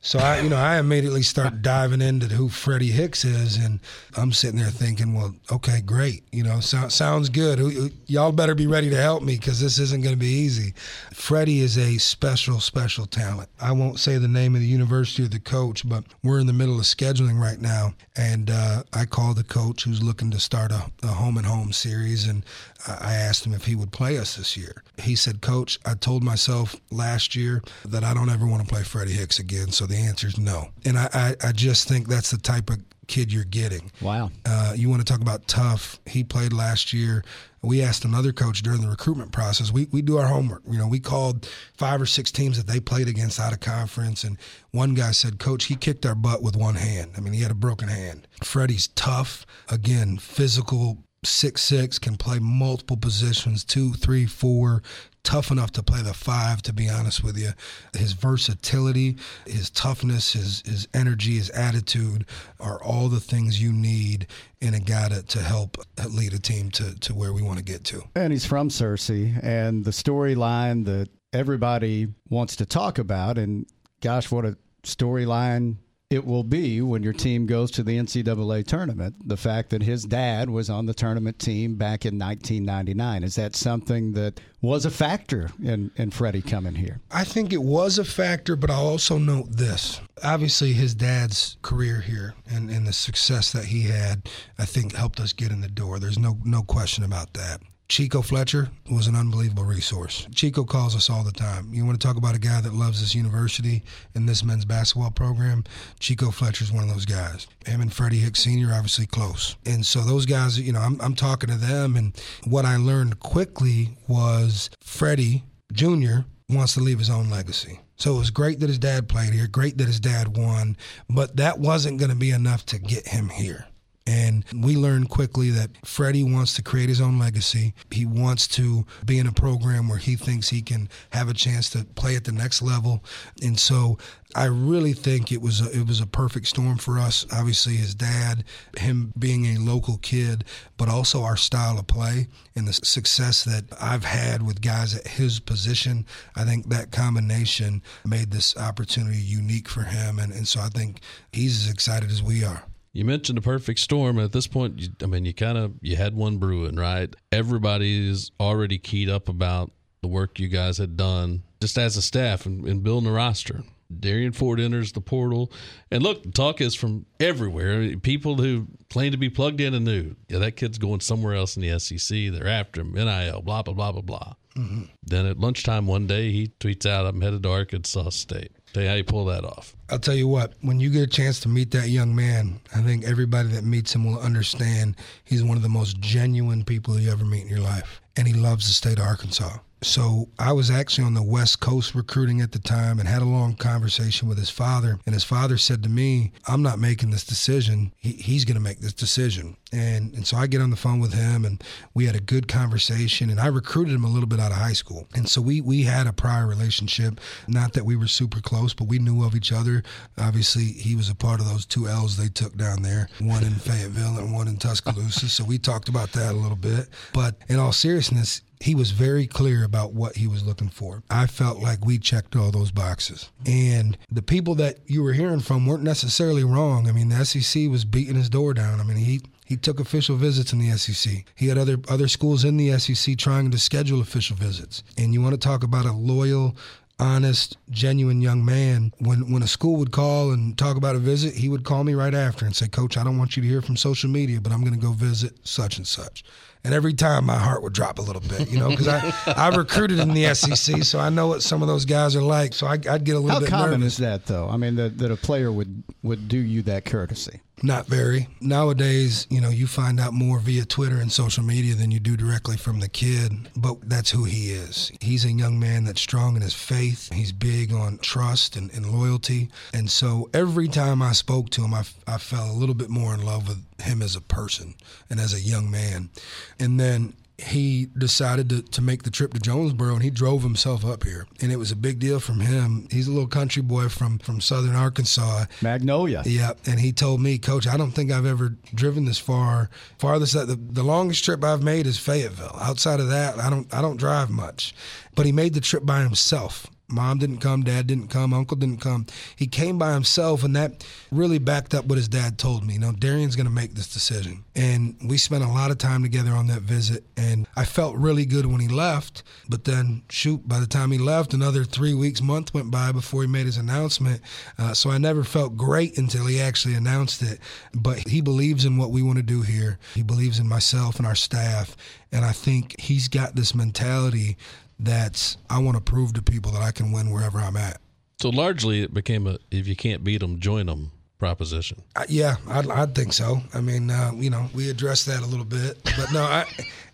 So I, you know, I immediately start [LAUGHS] diving into who Freddie Hicks is, and I'm sitting there thinking, well, okay, great, you know, so, sounds good. Y'all better be ready to help me because this isn't going to be easy. Freddie is a special, special talent. I won't say the name of the university or the coach, but we're in the middle of scheduling right now, and uh, I call the coach who's looking to start a, a home and home series, and I asked him if he would play us this year. He said, Coach, I told myself last year that I don't ever want to play Freddie Hicks again. So the answer is no. And I, I, I just think that's the type of kid you're getting. Wow. Uh, you want to talk about tough. He played last year. We asked another coach during the recruitment process. We, we do our homework. You know, we called five or six teams that they played against out of conference. And one guy said, Coach, he kicked our butt with one hand. I mean, he had a broken hand. Freddie's tough. Again, physical, six six, can play multiple positions, two, three, four, tough enough to play the five, to be honest with you. His versatility, his toughness, his his energy, his attitude are all the things you need in a guy to, to help lead a team to, to where we want to get to. And he's from Searcy and the storyline that everybody wants to talk about and gosh, what a storyline it will be when your team goes to the NCAA tournament. The fact that his dad was on the tournament team back in 1999 is that something that was a factor in in Freddie coming here? I think it was a factor, but I'll also note this. Obviously, his dad's career here and, and the success that he had, I think, helped us get in the door. There's no no question about that. Chico Fletcher was an unbelievable resource. Chico calls us all the time. You want to talk about a guy that loves this university and this men's basketball program? Chico Fletcher is one of those guys. Him and Freddie Hicks Sr. obviously close. And so those guys, you know, I'm, I'm talking to them, and what I learned quickly was Freddie Jr. wants to leave his own legacy. So it was great that his dad played here, great that his dad won, but that wasn't going to be enough to get him here. And we learned quickly that Freddie wants to create his own legacy. He wants to be in a program where he thinks he can have a chance to play at the next level. And so I really think it was a, it was a perfect storm for us. Obviously, his dad, him being a local kid, but also our style of play and the success that I've had with guys at his position. I think that combination made this opportunity unique for him, and, and so I think he's as excited as we are. You mentioned a perfect storm. At this point, you, I mean, you kind of you had one brewing, right? Everybody's already keyed up about the work you guys had done just as a staff and, and building a roster. Derrian Ford enters the portal. And look, the talk is from everywhere. I mean, people who claim to be plugged in and new, yeah, that kid's going somewhere else in the SEC. They're after him, NIL, blah, blah, blah, blah, blah. Mm-hmm. Then at lunchtime one day, he tweets out, I'm headed to Arkansas State. Tell you how you pull that off. I'll tell you what, when you get a chance to meet that young man, I think everybody that meets him will understand he's one of the most genuine people you ever meet in your life. And he loves the state of Arkansas. So I was actually on the West Coast recruiting at the time and had a long conversation with his father. And his father said to me, I'm not making this decision. He, he's going to make this decision. And, and so I get on the phone with him and we had a good conversation. And I recruited him a little bit out of high school. And so we, we had a prior relationship. Not that we were super close, but we knew of each other. Obviously, he was a part of those two L's they took down there one in Fayetteville and one in Tuscaloosa. so we talked about that a little bit. But in all seriousness, he was very clear about what he was looking for. I felt like we checked all those boxes. And the people that you were hearing from weren't necessarily wrong. I mean, the SEC was beating his door down. I mean, he he took official visits in the SEC. He had other other schools in the SEC trying to schedule official visits. And you want to talk about a loyal, honest, genuine young man. When when a school would call and talk about a visit, he would call me right after and say, "Coach, I don't want you to hear from social media, but I'm going to go visit such and such." And every time my heart would drop a little bit, you know, because I, I recruited in the [LAUGHS] SEC, so I know what some of those guys are like. So I, would get a little How bit. How common nervous. is that, though? I mean, that, that a player would would do you that courtesy? Not very. Nowadays, you know, you find out more via Twitter and social media than you do directly from the kid, but that's who he is. He's a young man that's strong in his faith. He's big on trust and, and loyalty. And so every time I spoke to him, I, I fell a little bit more in love with him as a person and as a young man. And then he decided to, to make the trip to Jonesboro and he drove himself up here. And it was a big deal from him. He's a little country boy from, from southern Arkansas. Magnolia. Yeah. And he told me, Coach, I don't think I've ever driven this far. Farthest that the, the longest trip I've made is Fayetteville. Outside of that, I don't I don't drive much. But he made the trip by himself. Mom didn't come, dad didn't come, uncle didn't come. He came by himself, and that really backed up what his dad told me. You know, Derrian's going to make this decision. And we spent a lot of time together on that visit, and I felt really good when he left. But then, shoot, by the time he left, another three weeks, month went by before he made his announcement. Uh, so I never felt great until he actually announced it. But he believes in what we want to do here, he believes in myself and our staff. And I think he's got this mentality that I want to prove to people that I can win wherever I'm at. So largely, it became a if you can't beat them, join them proposition. Uh, yeah, I'd, I'd, think so. I mean, uh, you know, we addressed that a little bit, but no. I,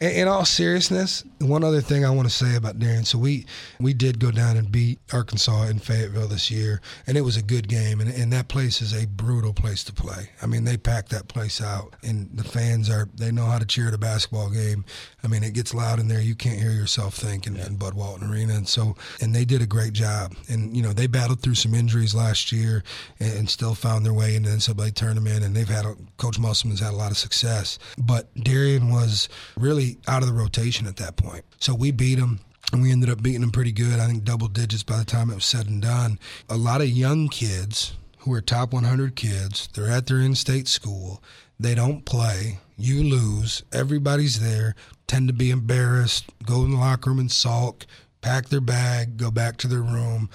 in, in, all seriousness, one other thing I want to say about Darren. So we we did go down and beat Arkansas in Fayetteville this year, and it was a good game. And, and that place is a brutal place to play. I mean, they packed that place out, and the fans are they know how to cheer at a basketball game. I mean, it gets loud in there. You can't hear yourself think in, in Bud Walton Arena, and so and they did a great job. And you know, they battled through some injuries last year and, and still found their way into the NCAA tournament, and they've had a, Coach Musselman's had a lot of success. But Derrian was really out of the rotation at that point, so we beat him. And we ended up beating them pretty good. I think double digits by the time it was said and done. A lot of young kids who are top 100 kids, they're at their in state school, they don't play, you lose, everybody's there, tend to be embarrassed, go in the locker room and sulk, pack their bag, go back to their room,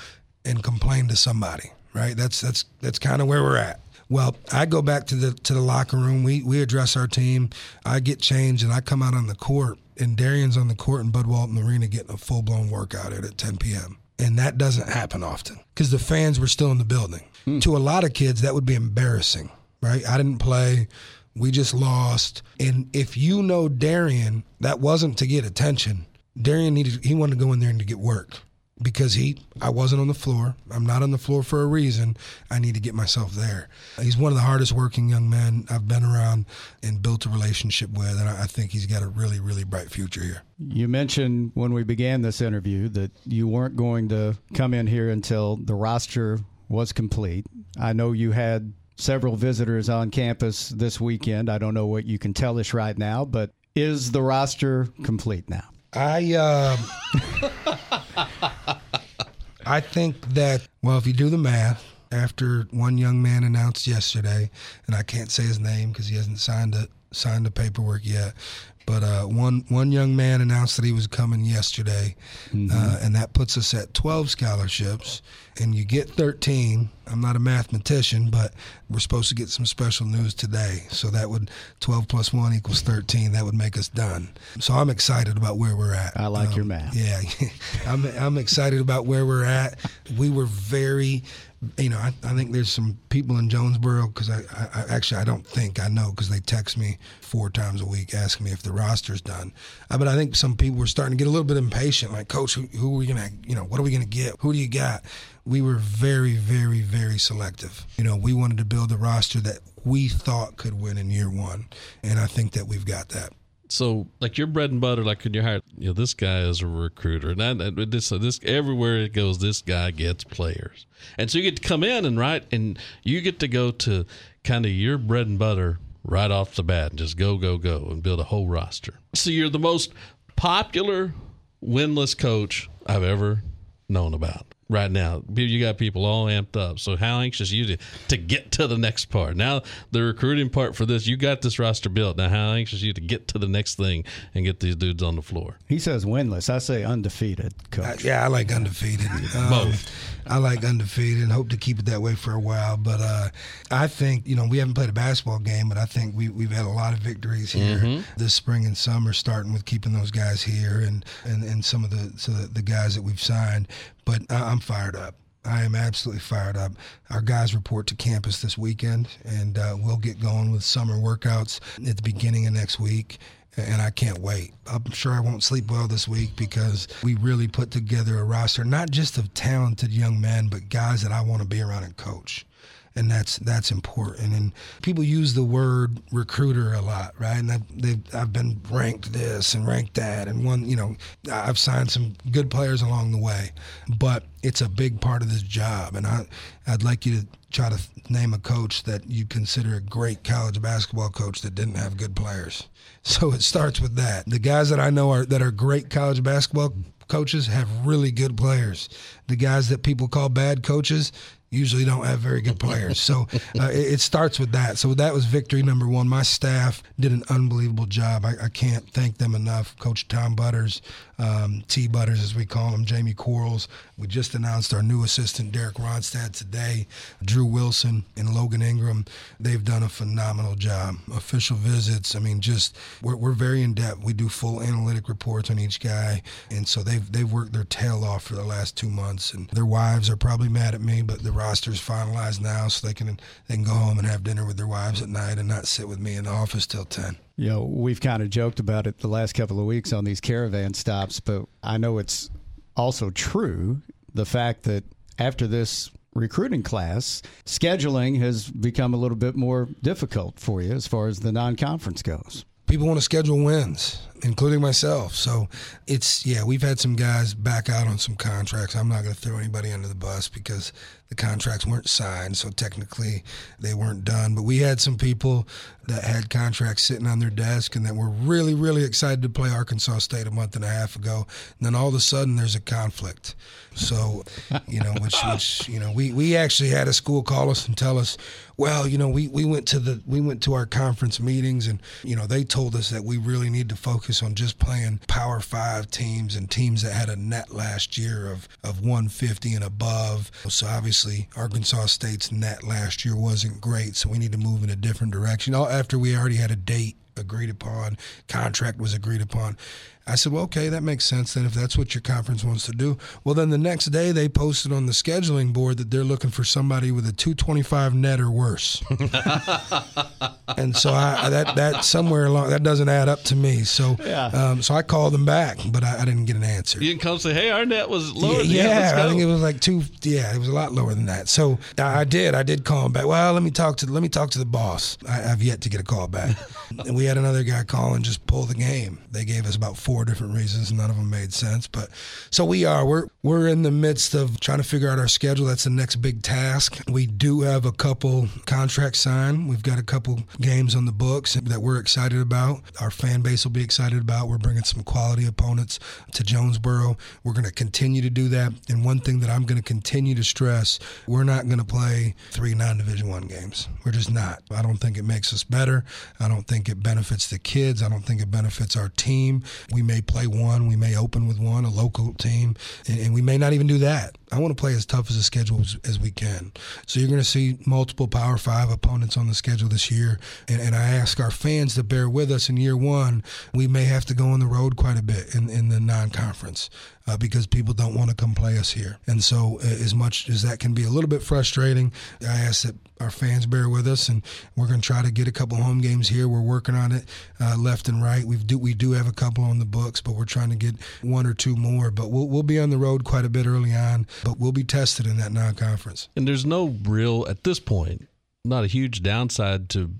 and complain to somebody. Right? That's that's that's kind of where we're at. Well, I go back to the to the locker room. We we address our team. I get changed and I come out on the court. And Derrian's on the court and Bud Walton Arena getting a full blown workout at 10 p.m. And that doesn't happen often because the fans were still in the building. Hmm. To a lot of kids, that would be embarrassing, right? I didn't play. We just lost. And if you know Derrian, that wasn't to get attention. Derrian needed he wanted to go in there and to get work because he I wasn't on the floor. I'm not on the floor for a reason. I need to get myself there. He's one of the hardest working young men I've been around and built a relationship with, and I think he's got a really really bright future here. You mentioned when we began this interview that you weren't going to come in here until the roster was complete. I know you had several visitors on campus this weekend. I don't know what you can tell us right now, but is the roster complete now? I uh, [LAUGHS] I think that well, if you do the math, after one young man announced yesterday, and I can't say his name because he hasn't signed a signed the paperwork yet, But uh, one one young man announced that he was coming yesterday, uh, and that puts us at 12 scholarships. And you get 13. I'm not a mathematician, but we're supposed to get some special news today. So that would 12 plus one equals 13. That would make us done. So I'm excited about where we're at. I like your Um, math. Yeah, [LAUGHS] I'm I'm excited about where we're at. We were very, you know, I, I think there's some people in Jonesboro because I, I, actually I don't think I know because they text me four times a week asking me if the roster's done. Uh, but I think some people were starting to get a little bit impatient. Like, coach, who, who are we gonna, you know, what are we gonna get? Who do you got? We were very, very, very selective. You know, we wanted to build a roster that we thought could win in year one, and I think that we've got that. So, like your bread and butter, like when you hire, you know, this guy is a recruiter, and I, this, this everywhere it goes, this guy gets players, and so you get to come in and right, and you get to go to kind of your bread and butter right off the bat, and just go, go, go, and build a whole roster. So you're the most popular winless coach I've ever known about right now. You got people all amped up. So how anxious are you to, to get to the next part? Now the recruiting part for this, you got this roster built. Now how anxious are you to get to the next thing and get these dudes on the floor? He says winless. I say undefeated, I, coach. yeah, I like undefeated. Um, Both. I like undefeated and hope to keep it that way for a while. But uh, I think you know we haven't played a basketball game, but I think we we've had a lot of victories here this spring and summer, starting with keeping those guys here and and, and some of the so the, the guys that we've signed. But I, I'm fired up. I am absolutely fired up. Our guys report to campus this weekend, and uh, we'll get going with summer workouts at the beginning of next week and I can't wait. I'm sure I won't sleep well this week because we really put together a roster, not just of talented young men, but guys that I want to be around and coach. And that's that's important. And people use the word recruiter a lot, right? And I've, I've been ranked this and ranked that, and one, you know, I've signed some good players along the way, but it's a big part of this job. And I, I'd like you to try to name a coach that you consider a great college basketball coach that didn't have good players. [LAUGHS] So it starts with that. The guys that I know are that are great college basketball coaches have really good players. The guys that people call bad coaches usually don't have very good players. So uh, it, it starts with that. So that was victory number one. My staff did an unbelievable job. I, I can't thank them enough. Coach Tom Butters, um, T Butters as we call him, Jamie Quarles. We just announced our new assistant Derek Ronstadt today. Drew Wilson and Logan Ingram. They've done a phenomenal job. Official visits. I mean, just we're, we're very in depth. We do full analytic reports on each guy, and so they've they've worked their tail off for the last two months. And their wives are probably mad at me, but the roster's finalized now, so they can they can go home and have dinner with their wives at night and not sit with me in the office till ten. You know, we've kind of joked about it the last couple of weeks on these caravan stops, but I know it's also true the fact that after this recruiting class, scheduling has become a little bit more difficult for you as far as the non conference goes. people want to schedule wins, including myself. So it's yeah, we've had some guys back out on some contracts. I'm not going to throw anybody under the bus because the contracts weren't signed, so technically they weren't done. But we had some people that had contracts sitting on their desk and that were really, really excited to play Arkansas State a month and a half ago. And then all of a sudden there's a conflict. So, you know, which, which you know, we, we actually had a school call us and tell us, well, you know, we, we went to the we went to our conference meetings and you know they told us that we really need to focus on just playing Power Five teams and teams that had a net last year of of 150 and above. So obviously Arkansas State's net last year wasn't great, so we need to move in a different direction. After we already had a date agreed upon, contract was agreed upon. I said, well, okay, that makes sense then if that's what your conference wants to do. Well, then the next day they posted on the scheduling board that they're looking for somebody with a 225 net or worse. [LAUGHS] and so I that that somewhere along that doesn't add up to me. So um, so I called them back, but I, I didn't get an answer. You can come say, "Hey, our net was lower." Yeah, let's I think it was like two. Yeah, it was a lot lower than that. So I I did. I did call him back. Well, let me talk to let me talk to the boss. I, I've yet to get a call back. [LAUGHS] and we had another guy call and just pull the game. They gave us about four four different reasons. None of them made sense, but so we are. We're we're in the midst of trying to figure out our schedule. That's the next big task. We do have a couple contracts signed. We've got a couple games on the books that we're excited about. Our fan base will be excited about. We're bringing some quality opponents to Jonesboro. We're going to continue to do that. And one thing that I'm going to continue to stress: we're not going to play three non-division one games. We're just not. I don't think it makes us better. I don't think it benefits the kids. I don't think it benefits our team. We may play one. We may open with one, a local team, and we may not even do that. I want to play as tough as a schedule as, as we can. So you're going to see multiple Power Five opponents on the schedule this year, and, and, I ask our fans to bear with us in year one. We may have to go on the road quite a bit in, in the non-conference uh, because people don't want to come play us here. And so, uh, as much as that can be a little bit frustrating, I ask that our fans bear with us, and we're going to try to get a couple home games here. We're working on it uh, left and right. We do we do have a couple on the books, but we're trying to get one or two more. But we'll we'll be on the road quite a bit early on, but we'll be tested in that non-conference. And there's no real at this point, not a huge downside to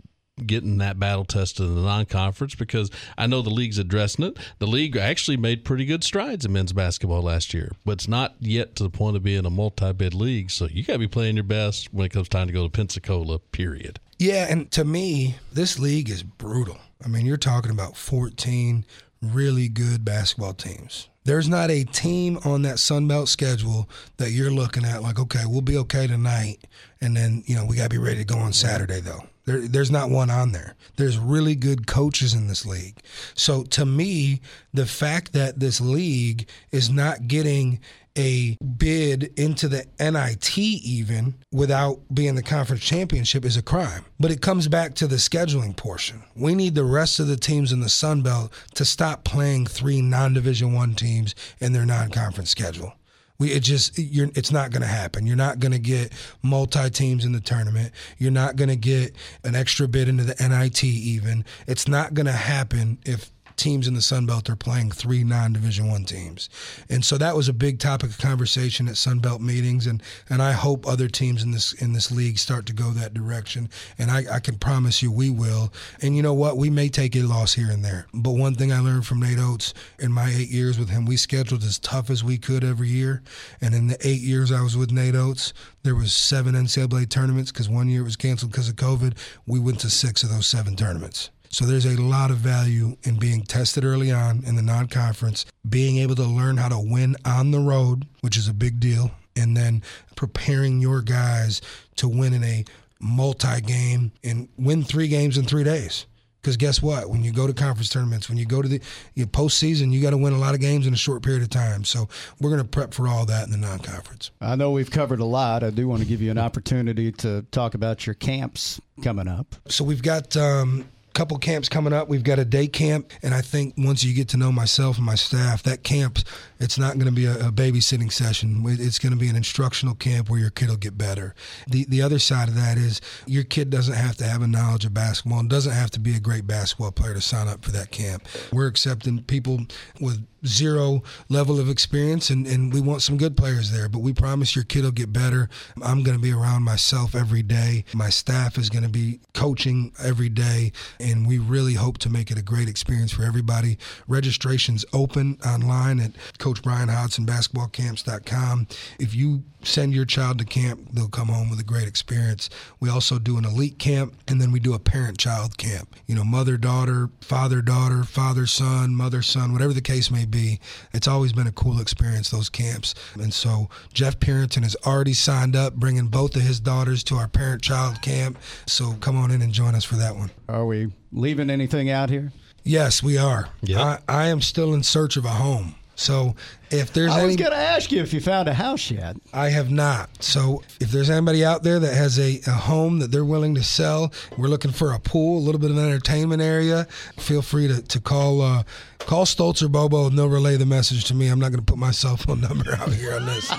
getting that battle tested in the non-conference because I know the league's addressing it. The league actually made pretty good strides in men's basketball last year, but it's not yet to the point of being a multi-bid league. So you got to be playing your best when it comes time to go to Pensacola. Period. Yeah, and to me, this league is brutal. I mean, you're talking about 14 really good basketball teams. There's not a team on that Sun Belt schedule that you're looking at like, okay, we'll be okay tonight, and then you know we got to be ready to go on Saturday though. There, there's not one on there. There's really good coaches in this league. So to me, the fact that this league is not getting a bid into the NIT even without being the conference championship is a crime. But it comes back to the scheduling portion. We need the rest of the teams in the Sun Belt to stop playing three non-division 1 teams in their non-conference schedule. We it just you're it's not going to happen. You're not going to get multi teams in the tournament. You're not going to get an extra bid into the NIT even. It's not going to happen if teams in the Sun Belt are playing three non-division one teams, and so that was a big topic of conversation at Sun Belt meetings, and and I hope other teams in this in this league start to go that direction, and I, I can promise you we will. And you know what, we may take a loss here and there, but one thing I learned from Nate Oats in my eight years with him, we scheduled as tough as we could every year, and in the eight years I was with Nate Oats, there was seven NCAA tournaments because one year it was canceled because of COVID. We went to six of those seven tournaments. So there's a lot of value in being tested early on in the non conference, being able to learn how to win on the road, which is a big deal, and then preparing your guys to win in a multi game and win three games in three days. Because guess what? When you go to conference tournaments, when you go to the you know, postseason, you got to win a lot of games in a short period of time. So we're going to prep for all that in the non-conference. I know we've covered a lot. I do want to give you an opportunity to talk about your camps coming up. So we've got um, couple camps coming up. We've got a day camp, and I think once you get to know myself and my staff, that camp it's not going to be a, a, babysitting session. It's going to be an instructional camp where your kid will get better. The the other side of that is your kid doesn't have to have a knowledge of basketball and doesn't have to be a great basketball player to sign up for that camp. We're accepting people with zero level of experience and, and we want some good players there but we promise your kid will get better i'm going to be around myself every day my staff is going to be coaching every day and we really hope to make it a great experience for everybody registration's open online at Coach Bryan Hodgson, basketballcamps.com. If you send your child to camp, they'll come home with a great experience. We also do an elite camp, and then we do a parent child camp. You know, mother daughter, father daughter, father son, mother son, whatever the case may be. It's always been a cool experience, those camps. And so Jeff Purinton has already signed up, bringing both of his daughters to our parent child camp. So come on in and join us for that one. Are we leaving anything out here? Yes, we are. Yep. I, I am still in search of a home. So if there's I was going to ask you if you found a house yet. I have not. So if there's anybody out there that has a, a home that they're willing to sell, we're looking for a pool, a little bit of an entertainment area. Feel free to, to call uh, call Stoltz or Bobo and they'll relay the message to me. I'm not going to put my cell phone [LAUGHS] number out here on this.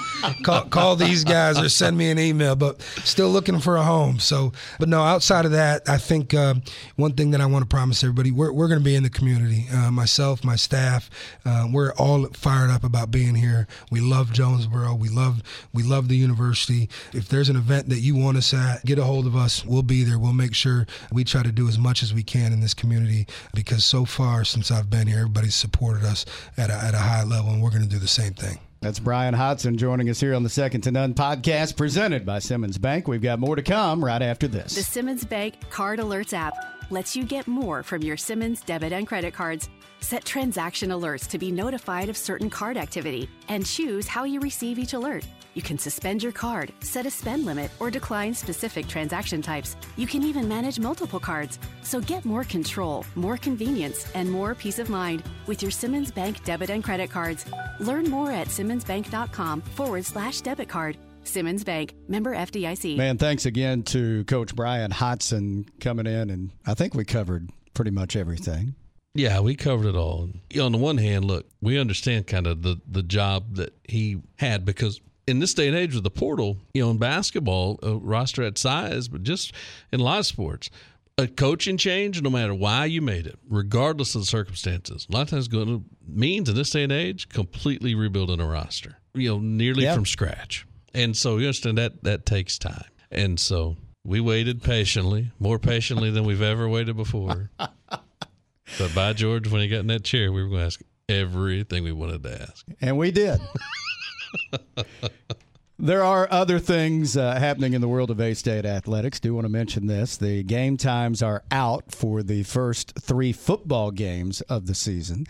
call, call these guys or send me an email, but still looking for a home. So, but no, outside of that, I think uh, one thing that I want to promise everybody, we're, we're going to be in the community. Uh, myself, my staff, uh, we're all fired up about about being here. We love Jonesboro. We love we love the university. If there's an event that you want us at, get a hold of us. We'll be there. We'll make sure we try to do as much as we can in this community because so far since I've been here, everybody's supported us at a, at a high level, and we're going to do the same thing. That's Bryan Hodgson joining us here on the Second to None podcast presented by Simmons Bank. We've got more to come right after this. The Simmons Bank Card Alerts app lets you get more from your Simmons debit and credit cards. Set transaction alerts to be notified of certain card activity and choose how you receive each alert. You can suspend your card, set a spend limit, or decline specific transaction types. You can even manage multiple cards. So get more control, more convenience, and more peace of mind with your Simmons Bank debit and credit cards. Learn more at simmonsbank.com forward slash debit card. Simmons Bank, member FDIC. Man, thanks again to Coach Bryan Hodgson coming in, and I think we covered pretty much everything. Yeah, we covered it all. On the one hand, look, we understand kind of the the job that he had because in this day and age with the portal, you know, in basketball, a roster at size, but just in a lot of sports, a coaching change, no matter why you made it, regardless of the circumstances, a lot of times going to means in this day and age completely rebuilding a roster, you know, nearly from scratch. And so you understand that that takes time. And so we waited patiently, more patiently than we've ever waited before. [LAUGHS] but by George, when he got in that chair, we were going to ask everything we wanted to ask. And we did. There are other things uh, happening in the world of A State athletics. Do want to mention this. The game times are out for the first three football games of the season.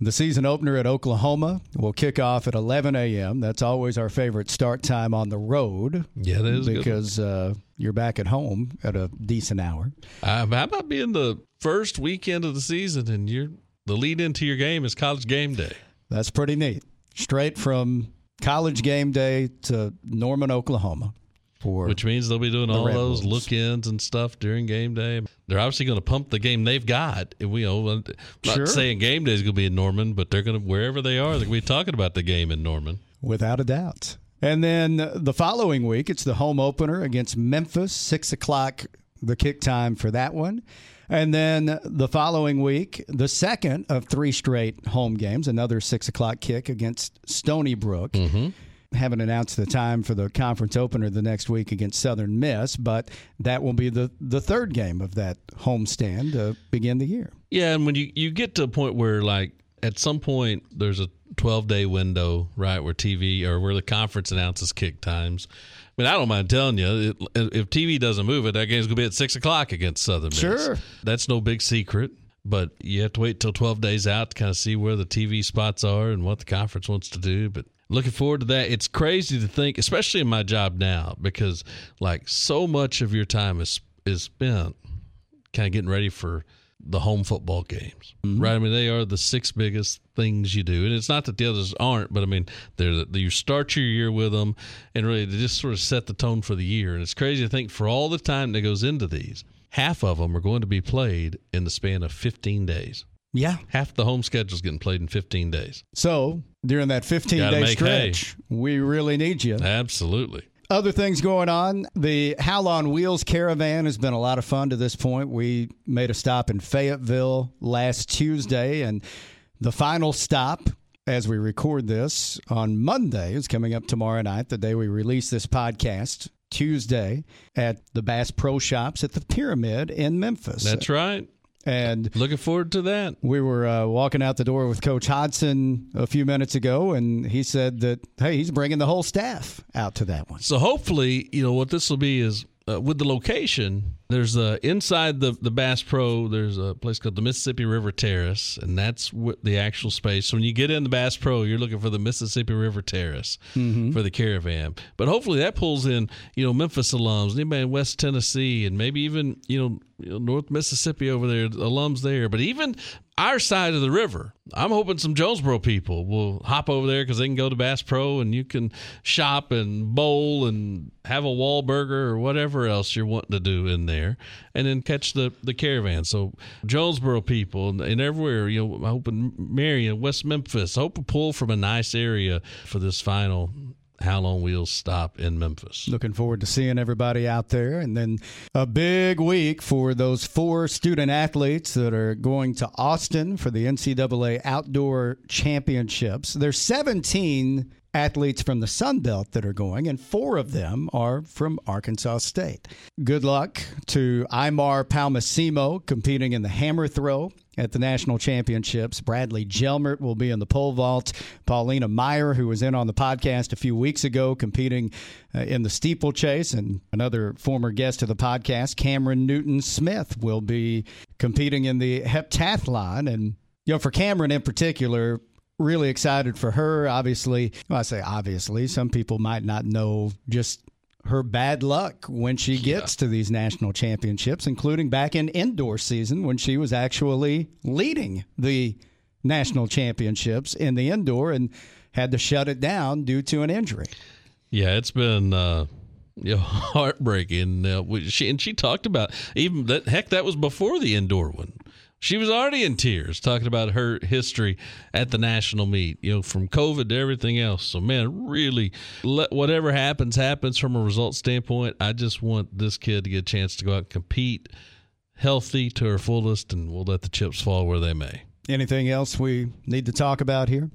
The season opener at Oklahoma will kick off at 11 a.m. That's always our favorite start time on the road. Yeah, that is because uh, you're back at home at a decent hour. Uh, how about being the first weekend of the season and you're the lead into your game is college game day? That's pretty neat. Straight from college game day to Norman, Oklahoma. For Which means they'll be doing all Red those Wolves. look-ins and stuff during game day. They're obviously going to pump the game they've got. We, you know, I'm not Sure. saying game day is going to be in Norman, but they're going to wherever they are, they're going to be talking about the game in Norman. Without a doubt. And then the following week, it's the home opener against Memphis, 6 o'clock, the kick time for that one. And then the following week, the second of three straight home games, another 6 o'clock kick against Stony Brook. Mm-hmm. Haven't announced the time for the conference opener the next week against Southern Miss, but that will be the, the third game of that homestand to begin the year. Yeah, and when you, you get to a point where like at some point there's a 12 day window, right, where TV or where the conference announces kick times. I mean, I don't mind telling you, it, if TV doesn't move it, that game's gonna be at six o'clock against Southern Miss. Sure. that's no big secret. But you have to wait till 12 days out to kind of see where the TV spots are and what the conference wants to do. But looking forward to that. It's crazy to think, especially in my job now, because like so much of your time is is spent kind of getting ready for the home football games, mm-hmm. right? I mean, they are the six biggest things you do, and it's not that the others aren't, but I mean, they're the, you start your year with them, and really they just sort of set the tone for the year. And it's crazy to think for all the time that goes into these, half of them are going to be played in the span of 15 days. Yeah. Half the home schedule is getting played in 15 days. So during that 15 Gotta day make hay. stretch, we really need you. Absolutely. Other things going on. The Howl on Wheels caravan has been a lot of fun to this point. We made a stop in Fayetteville last Tuesday, and the final stop as we record this on Monday is coming up tomorrow night, the day we release this podcast. Tuesday at the Bass Pro Shops at the Pyramid in Memphis. That's right. And Looking forward to that. we were uh, walking out the door with Coach Hodgson a few minutes ago, and he said that, hey, he's bringing the whole staff out to that one. So hopefully, you know what this will be is uh, with the location. There's uh, inside the the Bass Pro. There's a place called the Mississippi River Terrace, and that's what the actual space. So when you get in the Bass Pro, you're looking for the Mississippi River Terrace for the caravan. But hopefully that pulls in you know Memphis alums, anybody in West Tennessee, and maybe even you know North Mississippi over there, alums there. But even our side of the river. I'm hoping some Jonesboro people will hop over there because they can go to Bass Pro and you can shop and bowl and have a Wahlburger or whatever else you're wanting to do in there, and then catch the the caravan. So Jonesboro people and, and everywhere, you know, I'm hoping Marion, West Memphis, I hope to pull from a nice area for this final Howl on Wheels stop in Memphis. Looking forward to seeing everybody out there. And then a big week for those four student athletes that are going to Austin for the NCAA Outdoor Championships. There's 17 athletes from the Sun Belt that are going, and four of them are from Arkansas State. Good luck to Imar Palmasimo competing in the hammer throw at the national championships. Bradley Gelmert will be in the pole vault. Paulina Meyer, who was in on the podcast a few weeks ago, competing uh, in the steeplechase, and another former guest of the podcast, Cameron Newton Smith, will be competing in the heptathlon. And you know, for Cameron in particular, really excited for her. Obviously, well, I say obviously, some people might not know just her bad luck when she gets yeah. to these national championships, including back in indoor season when she was actually leading the national championships in the indoor and had to shut it down due to an injury. Yeah, it's been uh, you [LAUGHS] know, heartbreaking. Uh, she and she talked about even that. Heck, that was before the indoor one she was already in tears talking about her history at the national meet, you know, from COVID to everything else. So, man, really, let whatever happens, happens from a result standpoint. I just want this kid to get a chance to go out and compete healthy to her fullest, and we'll let the chips fall where they may. Anything else we need to talk about here?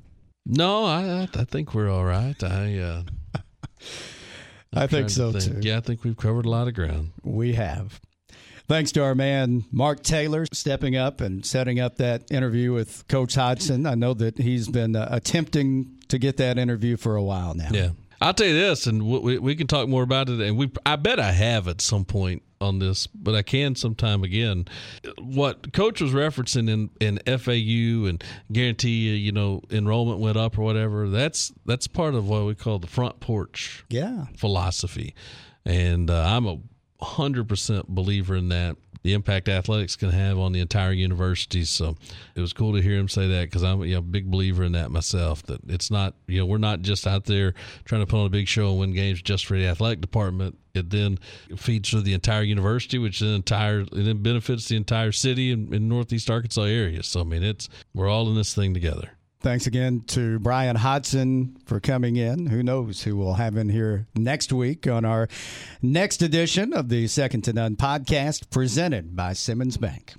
No, I I think we're all right. I uh, [LAUGHS] I think so think. too. Yeah, I think we've covered a lot of ground. We have. Thanks to our man, Mark Taylor, stepping up and setting up that interview with Coach Hodgson. I know that he's been uh, attempting to get that interview for a while now. Yeah. I'll tell you this, and we, we can talk more about it. And we, I bet I have at some point on this, but I can sometime again. What Coach was referencing in, in FAU and guarantee you know enrollment went up or whatever. That's that's part of what we call the front porch yeah philosophy, and uh, I'm a 100% believer in that the impact athletics can have on the entire university. So it was cool to hear him say that because I'm you know, a big believer in that myself. That it's not you know we're not just out there trying to put on a big show and win games just for the athletic department. It then feeds through the entire university, which then entire it then benefits the entire city and, and Northeast Arkansas area. So I mean, it's we're all in this thing together. Thanks again to Bryan Hodgson for coming in. Who knows who we'll have in here next week on our next edition of the Second to None podcast presented by Simmons Bank.